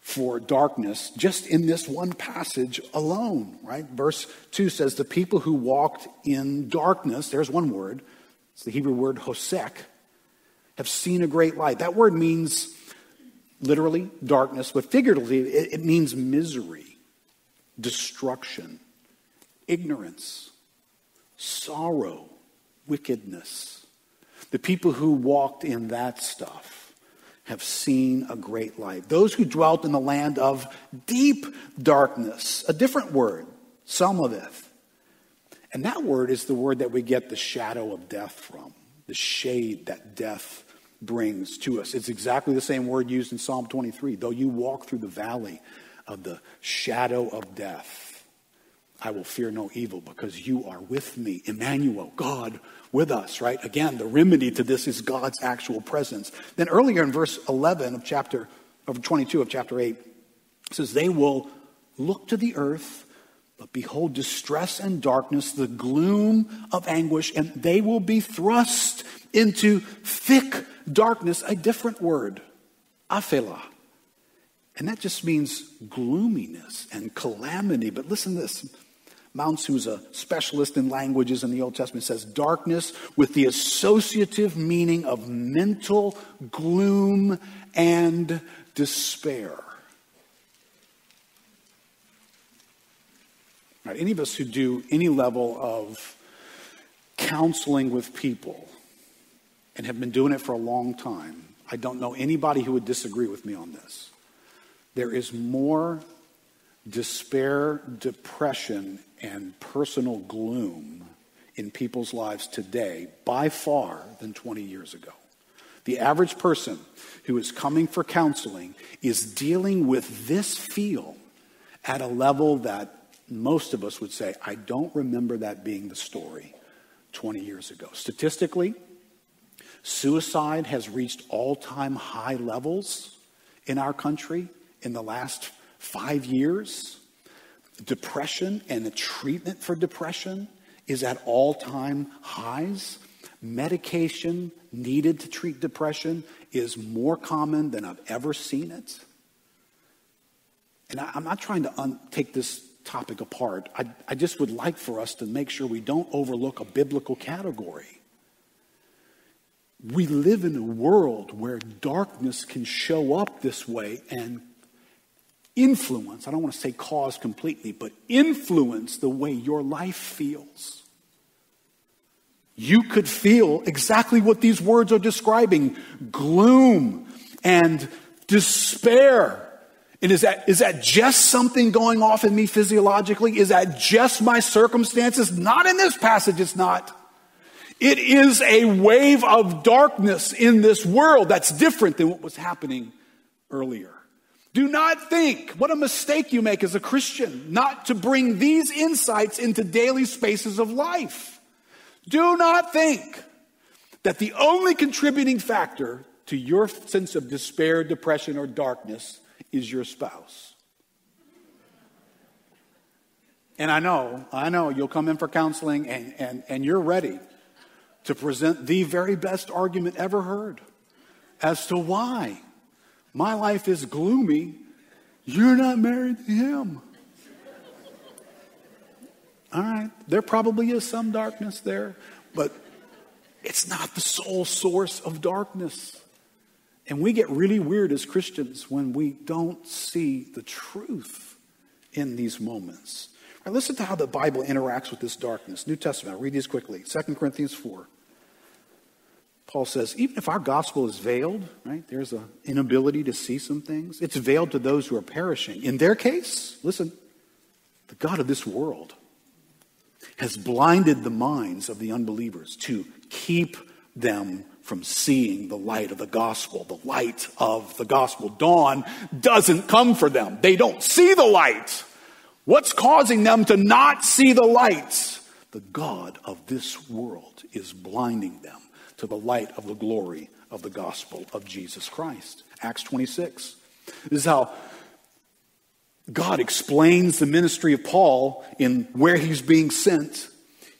for darkness just in this one passage alone, right? Verse 2 says, The people who walked in darkness, there's one word, it's the Hebrew word hosek, have seen a great light. That word means literally darkness, but figuratively, it, it means misery, destruction, ignorance, sorrow, wickedness. The people who walked in that stuff have seen a great light. Those who dwelt in the land of deep darkness, a different word, Selmavith. And that word is the word that we get the shadow of death from, the shade that death brings to us. It's exactly the same word used in Psalm 23. Though you walk through the valley of the shadow of death, I will fear no evil because you are with me. Emmanuel, God with us, right? Again, the remedy to this is God's actual presence. Then earlier in verse 11 of chapter of 22 of chapter 8 says they will look to the earth but behold distress and darkness, the gloom of anguish, and they will be thrust into thick darkness, a different word, afela. And that just means gloominess and calamity. But listen to this Mounce, who's a specialist in languages in the Old Testament, says darkness with the associative meaning of mental gloom and despair. Right, any of us who do any level of counseling with people and have been doing it for a long time, I don't know anybody who would disagree with me on this. There is more despair, depression, and personal gloom in people's lives today by far than 20 years ago. The average person who is coming for counseling is dealing with this feel at a level that most of us would say, I don't remember that being the story 20 years ago. Statistically, suicide has reached all time high levels in our country in the last five years. Depression and the treatment for depression is at all time highs. Medication needed to treat depression is more common than I've ever seen it. And I, am not trying to un- take this topic apart. I, I just would like for us to make sure we don't overlook a biblical category. We live in a world where darkness can show up this way and influence, I don't want to say cause completely, but influence the way your life feels. You could feel exactly what these words are describing gloom and despair and is that, is that just something going off in me physiologically? Is that just my circumstances? Not in this passage, it's not. It is a wave of darkness in this world that's different than what was happening earlier. Do not think, what a mistake you make as a Christian, not to bring these insights into daily spaces of life. Do not think that the only contributing factor to your sense of despair, depression, or darkness is your spouse. And I know, I know you'll come in for counseling and, and, and you're ready to present the very best argument ever heard as to why my life is gloomy. You're not married to him. All right, there probably is some darkness there, but it's not the sole source of darkness. And we get really weird as Christians when we don't see the truth in these moments. Listen to how the Bible interacts with this darkness. New Testament, I'll read these quickly. 2 Corinthians 4. Paul says, even if our gospel is veiled, right, there's an inability to see some things, it's veiled to those who are perishing. In their case, listen, the God of this world has blinded the minds of the unbelievers to keep them from seeing the light of the gospel. The light of the gospel dawn doesn't come for them. They don't see the light. What's causing them to not see the light? The God of this world is blinding them to the light of the glory of the gospel of Jesus Christ. Acts 26. This is how God explains the ministry of Paul in where he's being sent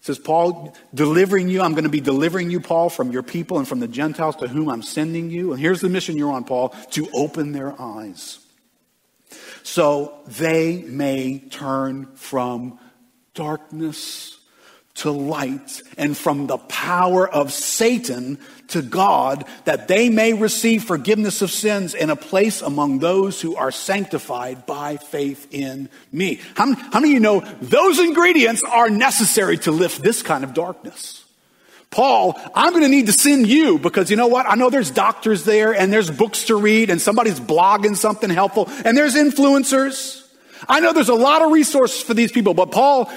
says, Paul, delivering you, I'm going to be delivering you, Paul, from your people and from the Gentiles to whom I'm sending you. And here's the mission you're on, Paul, to open their eyes so they may turn from darkness to light and from the power of Satan to God that they may receive forgiveness of sins and a place among those who are sanctified by faith in me. How, how many of you know those ingredients are necessary to lift this kind of darkness? Paul, I'm going to need to send you because you know what? I know there's doctors there and there's books to read and somebody's blogging something helpful and there's influencers. I know there's a lot of resources for these people, but Paul,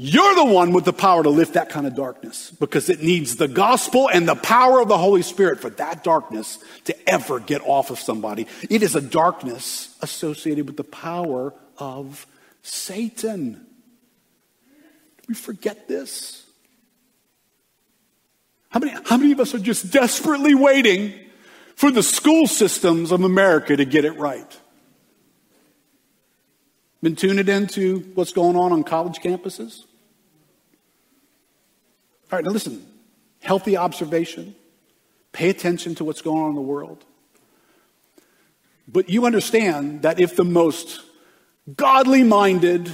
you're the one with the power to lift that kind of darkness because it needs the gospel and the power of the Holy Spirit for that darkness to ever get off of somebody. It is a darkness associated with the power of Satan. we forget this? How many, how many of us are just desperately waiting for the school systems of America to get it right? Been tuning into what's going on on college campuses? All right, now listen healthy observation, pay attention to what's going on in the world. But you understand that if the most godly minded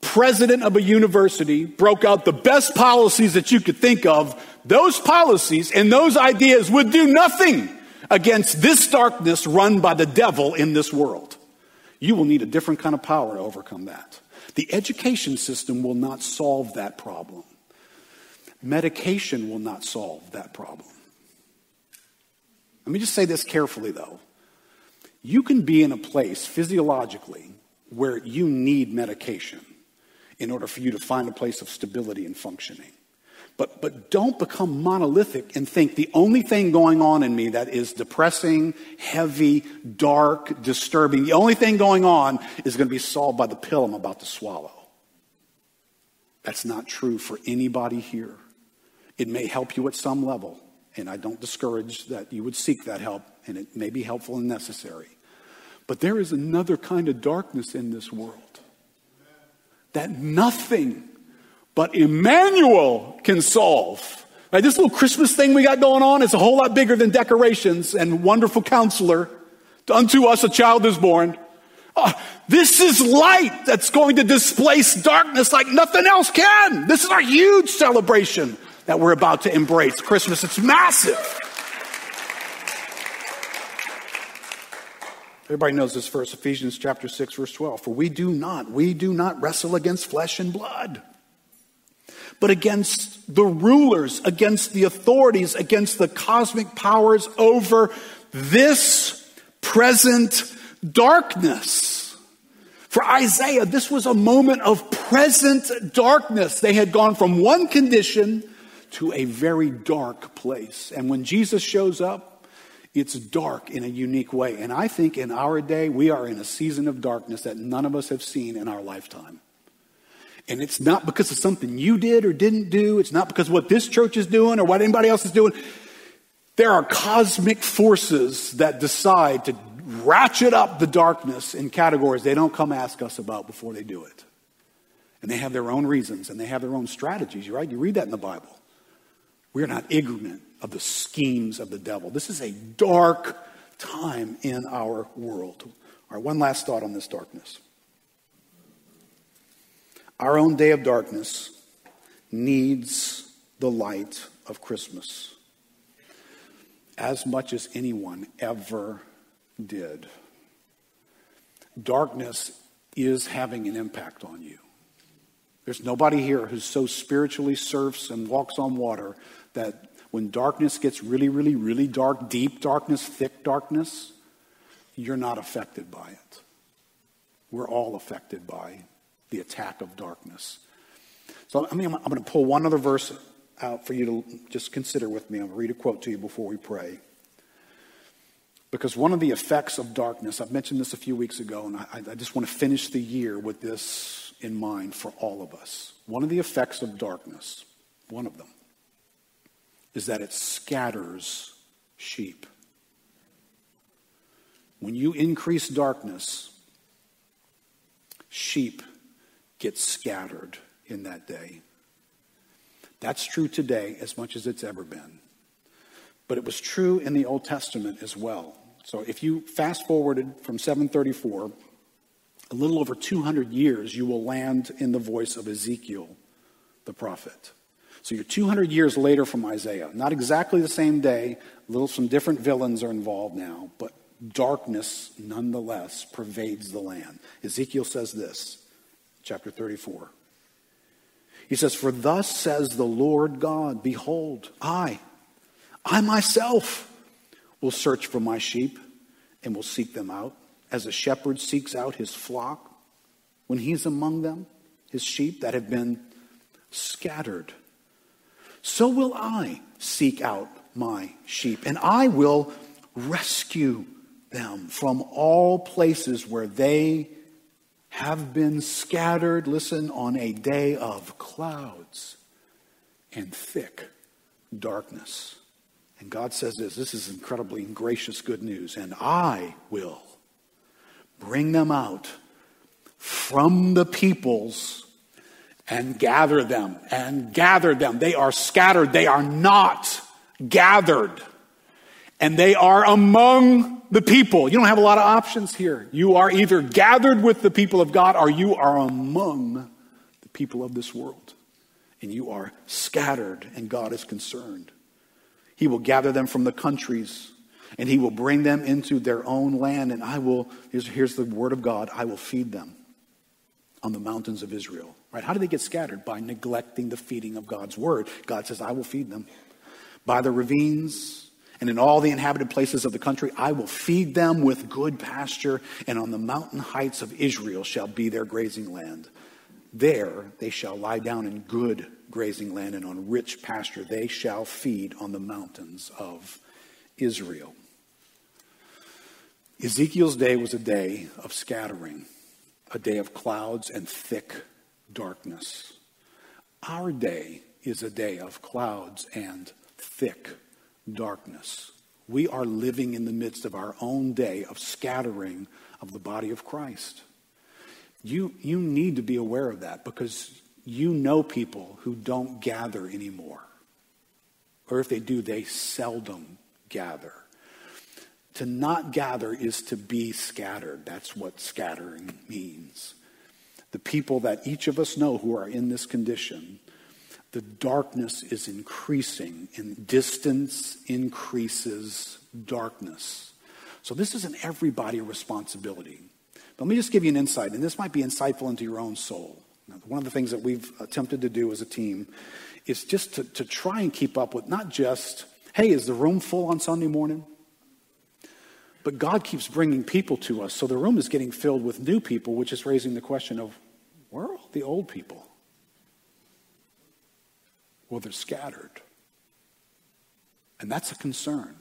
president of a university broke out the best policies that you could think of, those policies and those ideas would do nothing against this darkness run by the devil in this world. You will need a different kind of power to overcome that. The education system will not solve that problem. Medication will not solve that problem. Let me just say this carefully, though. You can be in a place physiologically where you need medication in order for you to find a place of stability and functioning. But, but don't become monolithic and think the only thing going on in me that is depressing, heavy, dark, disturbing, the only thing going on is going to be solved by the pill I'm about to swallow. That's not true for anybody here. It may help you at some level, and I don't discourage that you would seek that help, and it may be helpful and necessary. But there is another kind of darkness in this world that nothing but Emmanuel can solve. Right, this little Christmas thing we got going on is a whole lot bigger than decorations and wonderful counselor. Unto us a child is born. Oh, this is light that's going to displace darkness like nothing else can. This is our huge celebration that we're about to embrace. Christmas, it's massive. Everybody knows this verse, Ephesians chapter 6, verse 12. For we do not, we do not wrestle against flesh and blood, but against the rulers, against the authorities, against the cosmic powers over this present darkness. For Isaiah, this was a moment of present darkness. They had gone from one condition to a very dark place. And when Jesus shows up, it's dark in a unique way. And I think in our day, we are in a season of darkness that none of us have seen in our lifetime. And it's not because of something you did or didn't do. It's not because of what this church is doing or what anybody else is doing. There are cosmic forces that decide to ratchet up the darkness in categories they don't come ask us about before they do it. And they have their own reasons and they have their own strategies, right? You read that in the Bible. We're not ignorant of the schemes of the devil. This is a dark time in our world. All right, one last thought on this darkness. Our own day of darkness needs the light of Christmas as much as anyone ever did. Darkness is having an impact on you. There's nobody here who so spiritually surfs and walks on water that when darkness gets really, really, really dark, deep darkness, thick darkness, you're not affected by it. We're all affected by the attack of darkness. So I mean, I'm going to pull one other verse out for you to just consider with me. I'm going to read a quote to you before we pray. Because one of the effects of darkness, I've mentioned this a few weeks ago, and I, I just want to finish the year with this in mind for all of us. One of the effects of darkness, one of them, is that it scatters sheep. When you increase darkness, sheep get scattered in that day. That's true today as much as it's ever been. But it was true in the Old Testament as well. So if you fast forwarded from 734, a little over 200 years, you will land in the voice of Ezekiel, the prophet. So you're 200 years later from Isaiah. Not exactly the same day, little some different villains are involved now, but darkness nonetheless pervades the land. Ezekiel says this, chapter 34. He says, For thus says the Lord God, Behold, I, I myself will search for my sheep and will seek them out, as a shepherd seeks out his flock when he's among them, his sheep that have been scattered. So will I seek out my sheep, and I will rescue them from all places where they have been scattered, listen, on a day of clouds and thick darkness. And God says this this is incredibly gracious good news. And I will bring them out from the peoples and gather them and gather them. They are scattered, they are not gathered. And they are among the people. You don't have a lot of options here. You are either gathered with the people of God or you are among the people of this world. And you are scattered, and God is concerned. He will gather them from the countries and he will bring them into their own land. And I will, here's, here's the word of God I will feed them on the mountains of Israel. Right? How do they get scattered? By neglecting the feeding of God's word. God says, I will feed them. By the ravines and in all the inhabited places of the country, I will feed them with good pasture, and on the mountain heights of Israel shall be their grazing land. There they shall lie down in good grazing land, and on rich pasture they shall feed on the mountains of Israel. Ezekiel's day was a day of scattering, a day of clouds and thick darkness. Our day is a day of clouds and thick darkness. We are living in the midst of our own day of scattering of the body of Christ. You, you need to be aware of that because you know people who don't gather anymore. Or if they do, they seldom gather. To not gather is to be scattered. That's what scattering means. The people that each of us know who are in this condition, the darkness is increasing, and distance increases darkness. So, this is an everybody responsibility. But let me just give you an insight, and this might be insightful into your own soul. Now, one of the things that we've attempted to do as a team is just to, to try and keep up with not just, hey, is the room full on Sunday morning? But God keeps bringing people to us. So the room is getting filled with new people, which is raising the question of where are all the old people? Well, they're scattered. And that's a concern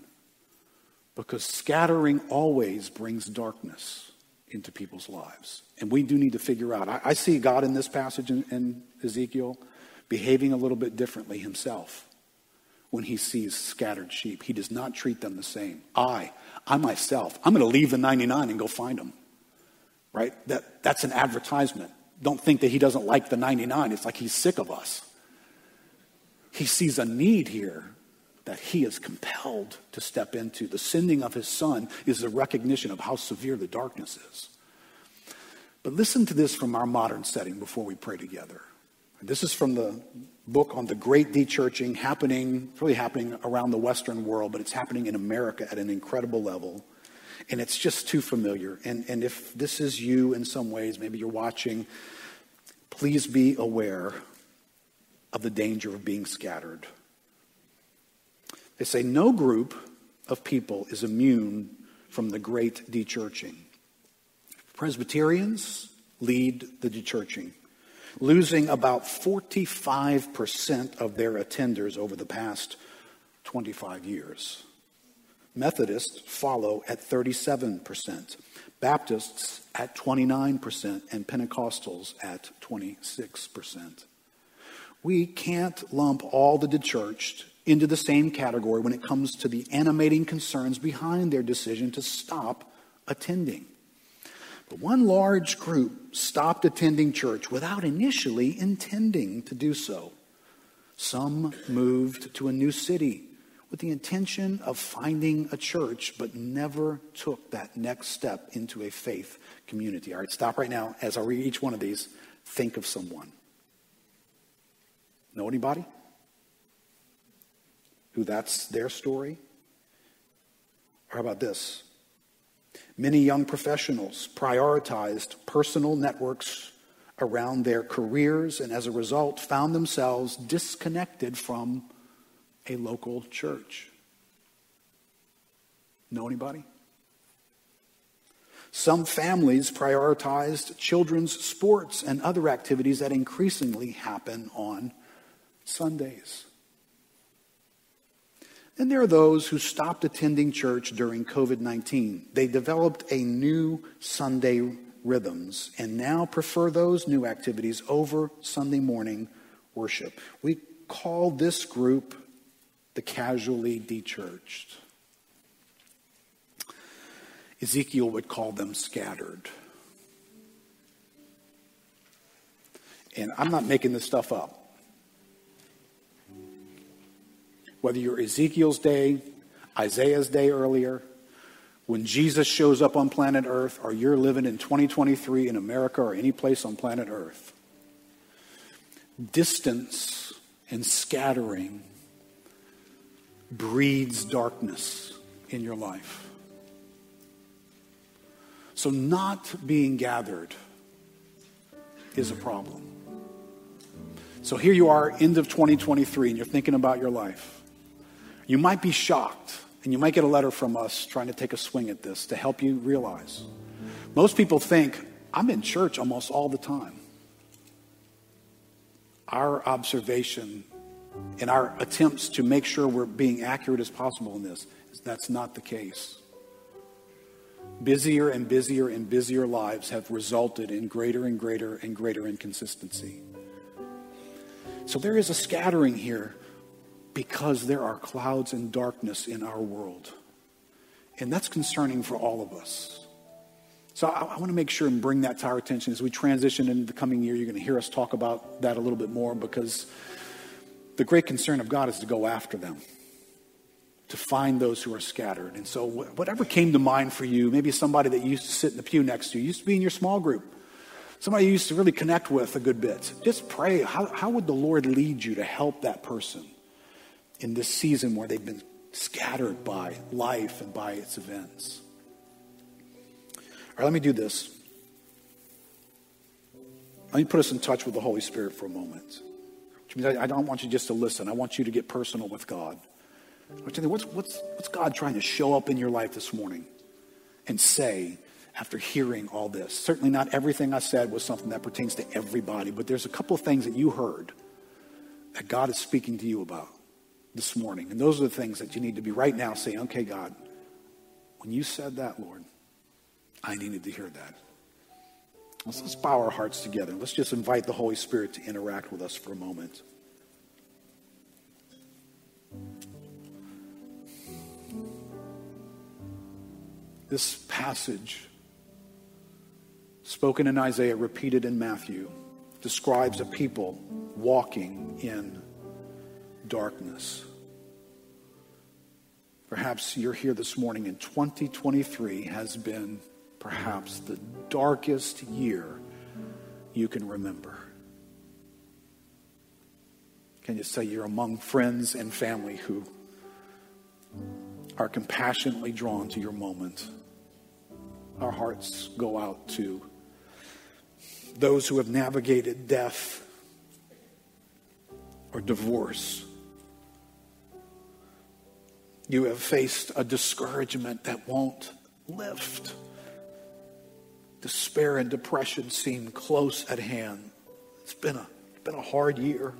because scattering always brings darkness into people's lives. And we do need to figure out. I, I see God in this passage in, in Ezekiel behaving a little bit differently himself when he sees scattered sheep. He does not treat them the same. I, I myself, I'm going to leave the 99 and go find them. Right? That, that's an advertisement. Don't think that he doesn't like the 99. It's like he's sick of us. He sees a need here that he is compelled to step into. The sending of his son is a recognition of how severe the darkness is. But listen to this from our modern setting before we pray together. This is from the book on the great dechurching happening, really happening around the Western world, but it's happening in America at an incredible level. And it's just too familiar. And, and if this is you in some ways, maybe you're watching, please be aware of the danger of being scattered. They say no group of people is immune from the great dechurching. Presbyterians lead the dechurching, losing about 45% of their attenders over the past 25 years. Methodists follow at 37%, Baptists at 29%, and Pentecostals at 26%. We can't lump all the dechurched into the same category when it comes to the animating concerns behind their decision to stop attending. But one large group stopped attending church without initially intending to do so. Some moved to a new city with the intention of finding a church, but never took that next step into a faith community. All right, stop right now. As I read each one of these, think of someone. Know anybody? who that's their story? Or how about this? Many young professionals prioritized personal networks around their careers and as a result found themselves disconnected from a local church. Know anybody? Some families prioritized children's sports and other activities that increasingly happen on Sundays. Then there are those who stopped attending church during COVID 19. They developed a new Sunday rhythms and now prefer those new activities over Sunday morning worship. We call this group the casually dechurched. Ezekiel would call them scattered. And I'm not making this stuff up. Whether you're Ezekiel's day, Isaiah's day earlier, when Jesus shows up on planet Earth, or you're living in 2023 in America or any place on planet Earth. Distance and scattering breeds darkness in your life. So, not being gathered is a problem. So, here you are, end of 2023, and you're thinking about your life. You might be shocked, and you might get a letter from us trying to take a swing at this to help you realize. Most people think, I'm in church almost all the time. our observation and our attempts to make sure we're being accurate as possible in this, that's not the case. Busier and busier and busier lives have resulted in greater and greater and greater inconsistency. So there is a scattering here because there are clouds and darkness in our world. And that's concerning for all of us. So I, I want to make sure and bring that to our attention as we transition into the coming year. You're going to hear us talk about that a little bit more because the great concern of God is to go after them, to find those who are scattered. And so, whatever came to mind for you, maybe somebody that you used to sit in the pew next to, you used to be in your small group, somebody you used to really connect with a good bit, just pray. How, how would the Lord lead you to help that person in this season where they've been scattered by life and by its events? All right, let me do this. Let me put us in touch with the Holy Spirit for a moment. Which means I, I don't want you just to listen. I want you to get personal with God. What's, what's, what's God trying to show up in your life this morning and say after hearing all this? Certainly not everything I said was something that pertains to everybody, but there's a couple of things that you heard that God is speaking to you about this morning. And those are the things that you need to be right now saying, okay, God, when you said that, Lord, I needed to hear that. Let's, let's bow our hearts together. Let's just invite the Holy Spirit to interact with us for a moment. This passage, spoken in Isaiah, repeated in Matthew, describes a people walking in darkness. Perhaps you're here this morning and 2023 has been perhaps the darkest year you can remember. Can you say you're among friends and family who are compassionately drawn to your moment? Our hearts go out to those who have navigated death or divorce. You have faced a discouragement that won't lift despair and depression seem close at hand. It's been a, been a hard year.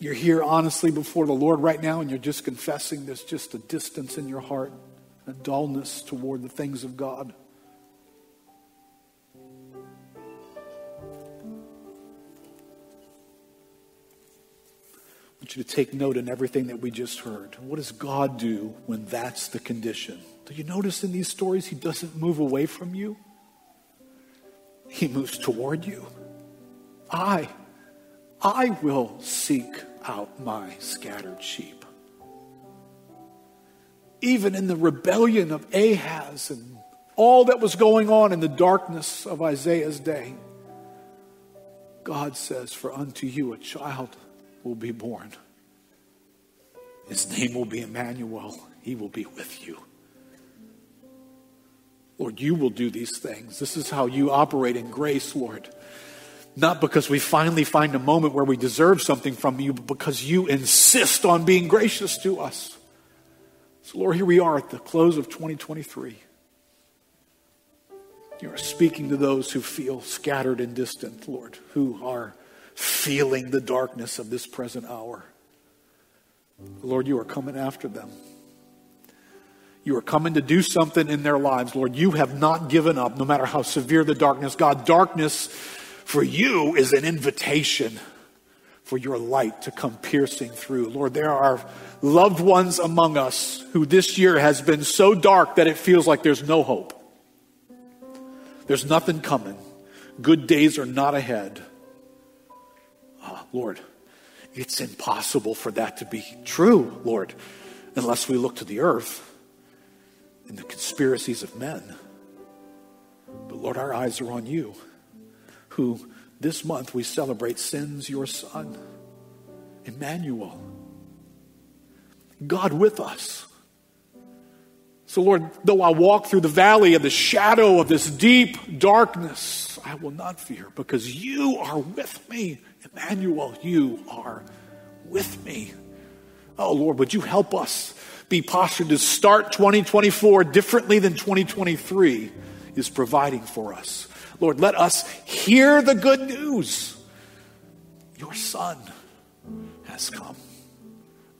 You're here honestly before the Lord right now, and you're just confessing there's just a distance in your heart, a dullness toward the things of God. Want you to take note in everything that we just heard. What does God do when that's the condition? Do you notice in these stories, he doesn't move away from you? He moves toward you. I, I will seek out my scattered sheep. Even in the rebellion of Ahaz and all that was going on in the darkness of Isaiah's day, God says, For unto you a child will be born. His name will be Emmanuel. He will be with you. Lord, you will do these things. This is how you operate in grace, Lord. Not because we finally find a moment where we deserve something from you, but because you insist on being gracious to us. So, Lord, here we are at the close of 2023. You are speaking to those who feel scattered and distant, Lord, who are feeling the darkness of this present hour. Lord, you are coming after them. You are coming to do something in their lives, Lord. You have not given up, no matter how severe the darkness. God, darkness for you is an invitation for your light to come piercing through. Lord, there are loved ones among us who this year has been so dark that it feels like there's no hope. There's nothing coming. Good days are not ahead. Oh, Lord, it's impossible for that to be true, Lord, unless we look to the earth and the conspiracies of men. But Lord, our eyes are on you, who this month we celebrate sends your Son, Emmanuel, God with us. So, Lord, though I walk through the valley of the shadow of this deep darkness, I will not fear because you are with me. Emmanuel, you are with me. Oh, Lord, would you help us be postured to start 2024 differently than 2023 is providing for us. Lord, let us hear the good news. Your son has come.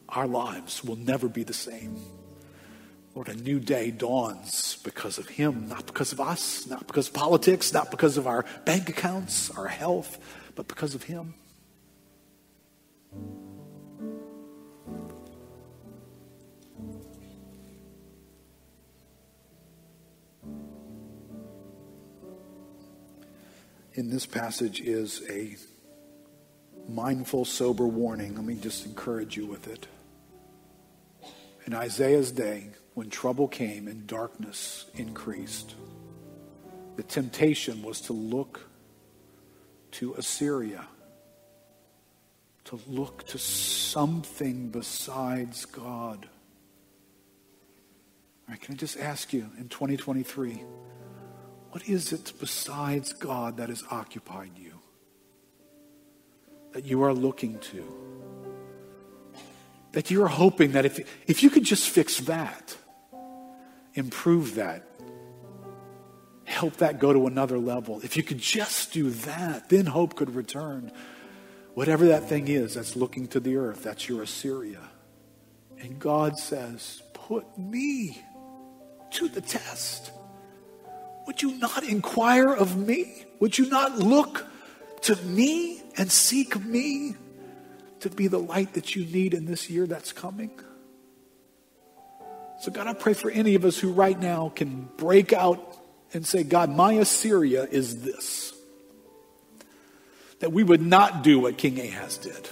Our lives will never be the same. Lord, a new day dawns because of Him, not because of us, not because of politics, not because of our bank accounts, our health, but because of Him. In this passage is a mindful, sober warning. Let me just encourage you with it. In Isaiah's day, when trouble came and darkness increased, the temptation was to look to Assyria, to look to something besides God. Right, can I just ask you in 2023, what is it besides God that has occupied you? That you are looking to? That you are hoping that if, if you could just fix that, improve that, help that go to another level. If you could just do that, then hope could return. Whatever that thing is that's looking to the earth, that's your Assyria. And God says, Put me to the test. Would you not inquire of me? Would you not look to me and seek me to be the light that you need in this year that's coming? So, God, I pray for any of us who right now can break out and say, God, my Assyria is this. That we would not do what King Ahaz did.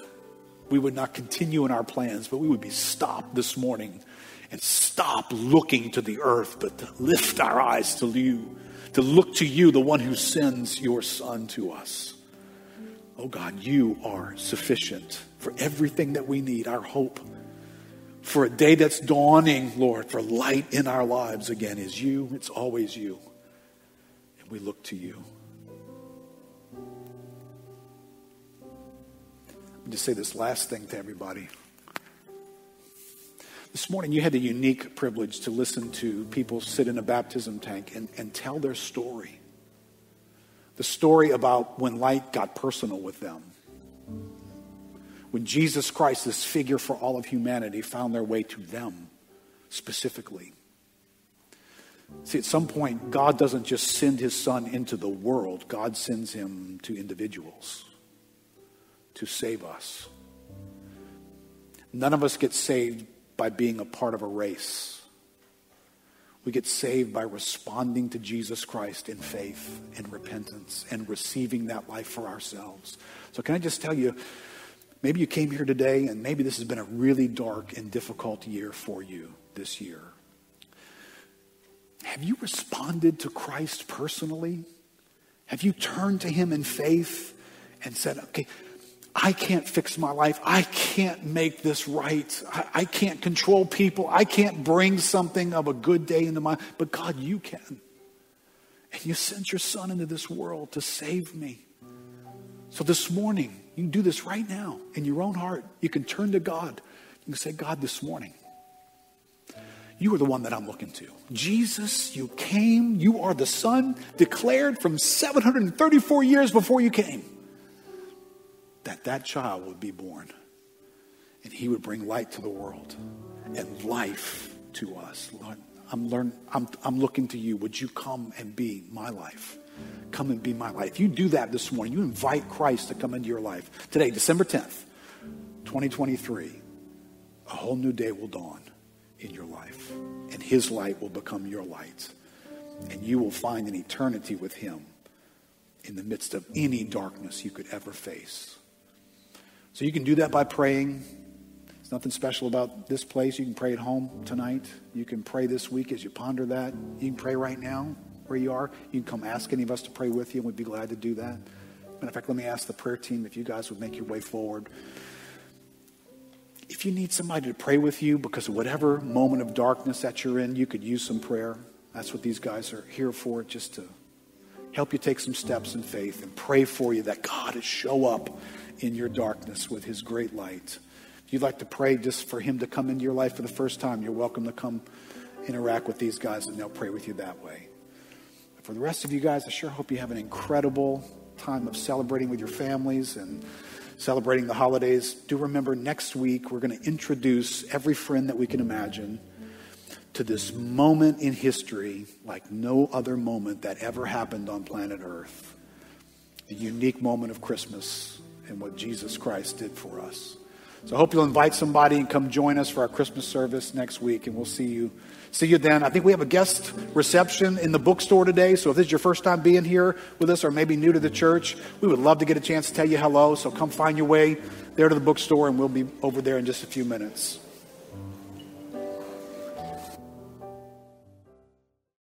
We would not continue in our plans, but we would be stopped this morning and stop looking to the earth, but to lift our eyes to you, to look to you, the one who sends your son to us. Oh God, you are sufficient for everything that we need, our hope for a day that's dawning, Lord, for light in our lives again is you. It's always you. We look to you. Let me just say this last thing to everybody. This morning, you had the unique privilege to listen to people sit in a baptism tank and, and tell their story. The story about when light got personal with them when Jesus Christ, this figure for all of humanity, found their way to them specifically. See, at some point, God doesn't just send his son into the world, God sends him to individuals to save us. None of us get saved by being a part of a race. We get saved by responding to Jesus Christ in faith and repentance and receiving that life for ourselves. So, can I just tell you, Maybe you came here today and maybe this has been a really dark and difficult year for you this year. Have you responded to Christ personally? Have you turned to Him in faith and said, okay, I can't fix my life. I can't make this right. I, I, can't control people. I can't bring something of a good day into my, life. but God, you can. And you sent your son into this world to save me. So this morning, you can do this right now in your own heart. You can turn to God. You can say, God, this morning, you are the one that I'm looking to. Jesus, you came. You are the Son declared from 734 years before you came that that child would be born and he would bring light to the world and life to us. Lord, I'm, learn, I'm, I'm looking to you. Would you come and be my life? Come and be my life. You do that this morning. You invite Christ to come into your life. Today, December 10th, 2023, a whole new day will dawn in your life, and his light will become your light. And you will find an eternity with him in the midst of any darkness you could ever face. So you can do that by praying. There's nothing special about this place. You can pray at home tonight. You can pray this week as you ponder that. You can pray right now where you are. You can come ask any of us to pray with you, and we'd be glad to do that. Matter of fact, let me ask the prayer team if you guys would make your way forward. If you need somebody to pray with you because of whatever moment of darkness that you're in, you could use some prayer. That's what these guys are here for, just to help you take some steps in faith and pray for you that God would show up in your darkness with his great light. If you'd like to pray just for him to come into your life for the first time, you're welcome to come interact with these guys and they'll pray with you that way For the rest of you guys, I sure hope you have an incredible time of celebrating with your families and celebrating the holidays. Do remember next week we're going to introduce every friend that we can imagine to this moment in history like no other moment that ever happened on planet Earth. A unique moment of Christmas and what Jesus Christ did for us. So I hope you'll invite somebody and come join us for our Christmas service next week, and we'll see you. See you then. I think we have a guest reception in the bookstore today. So if this is your first time being here with us or maybe new to the church, we would love to get a chance to tell you hello. So come find your way there to the bookstore, and we'll be over there in just a few minutes.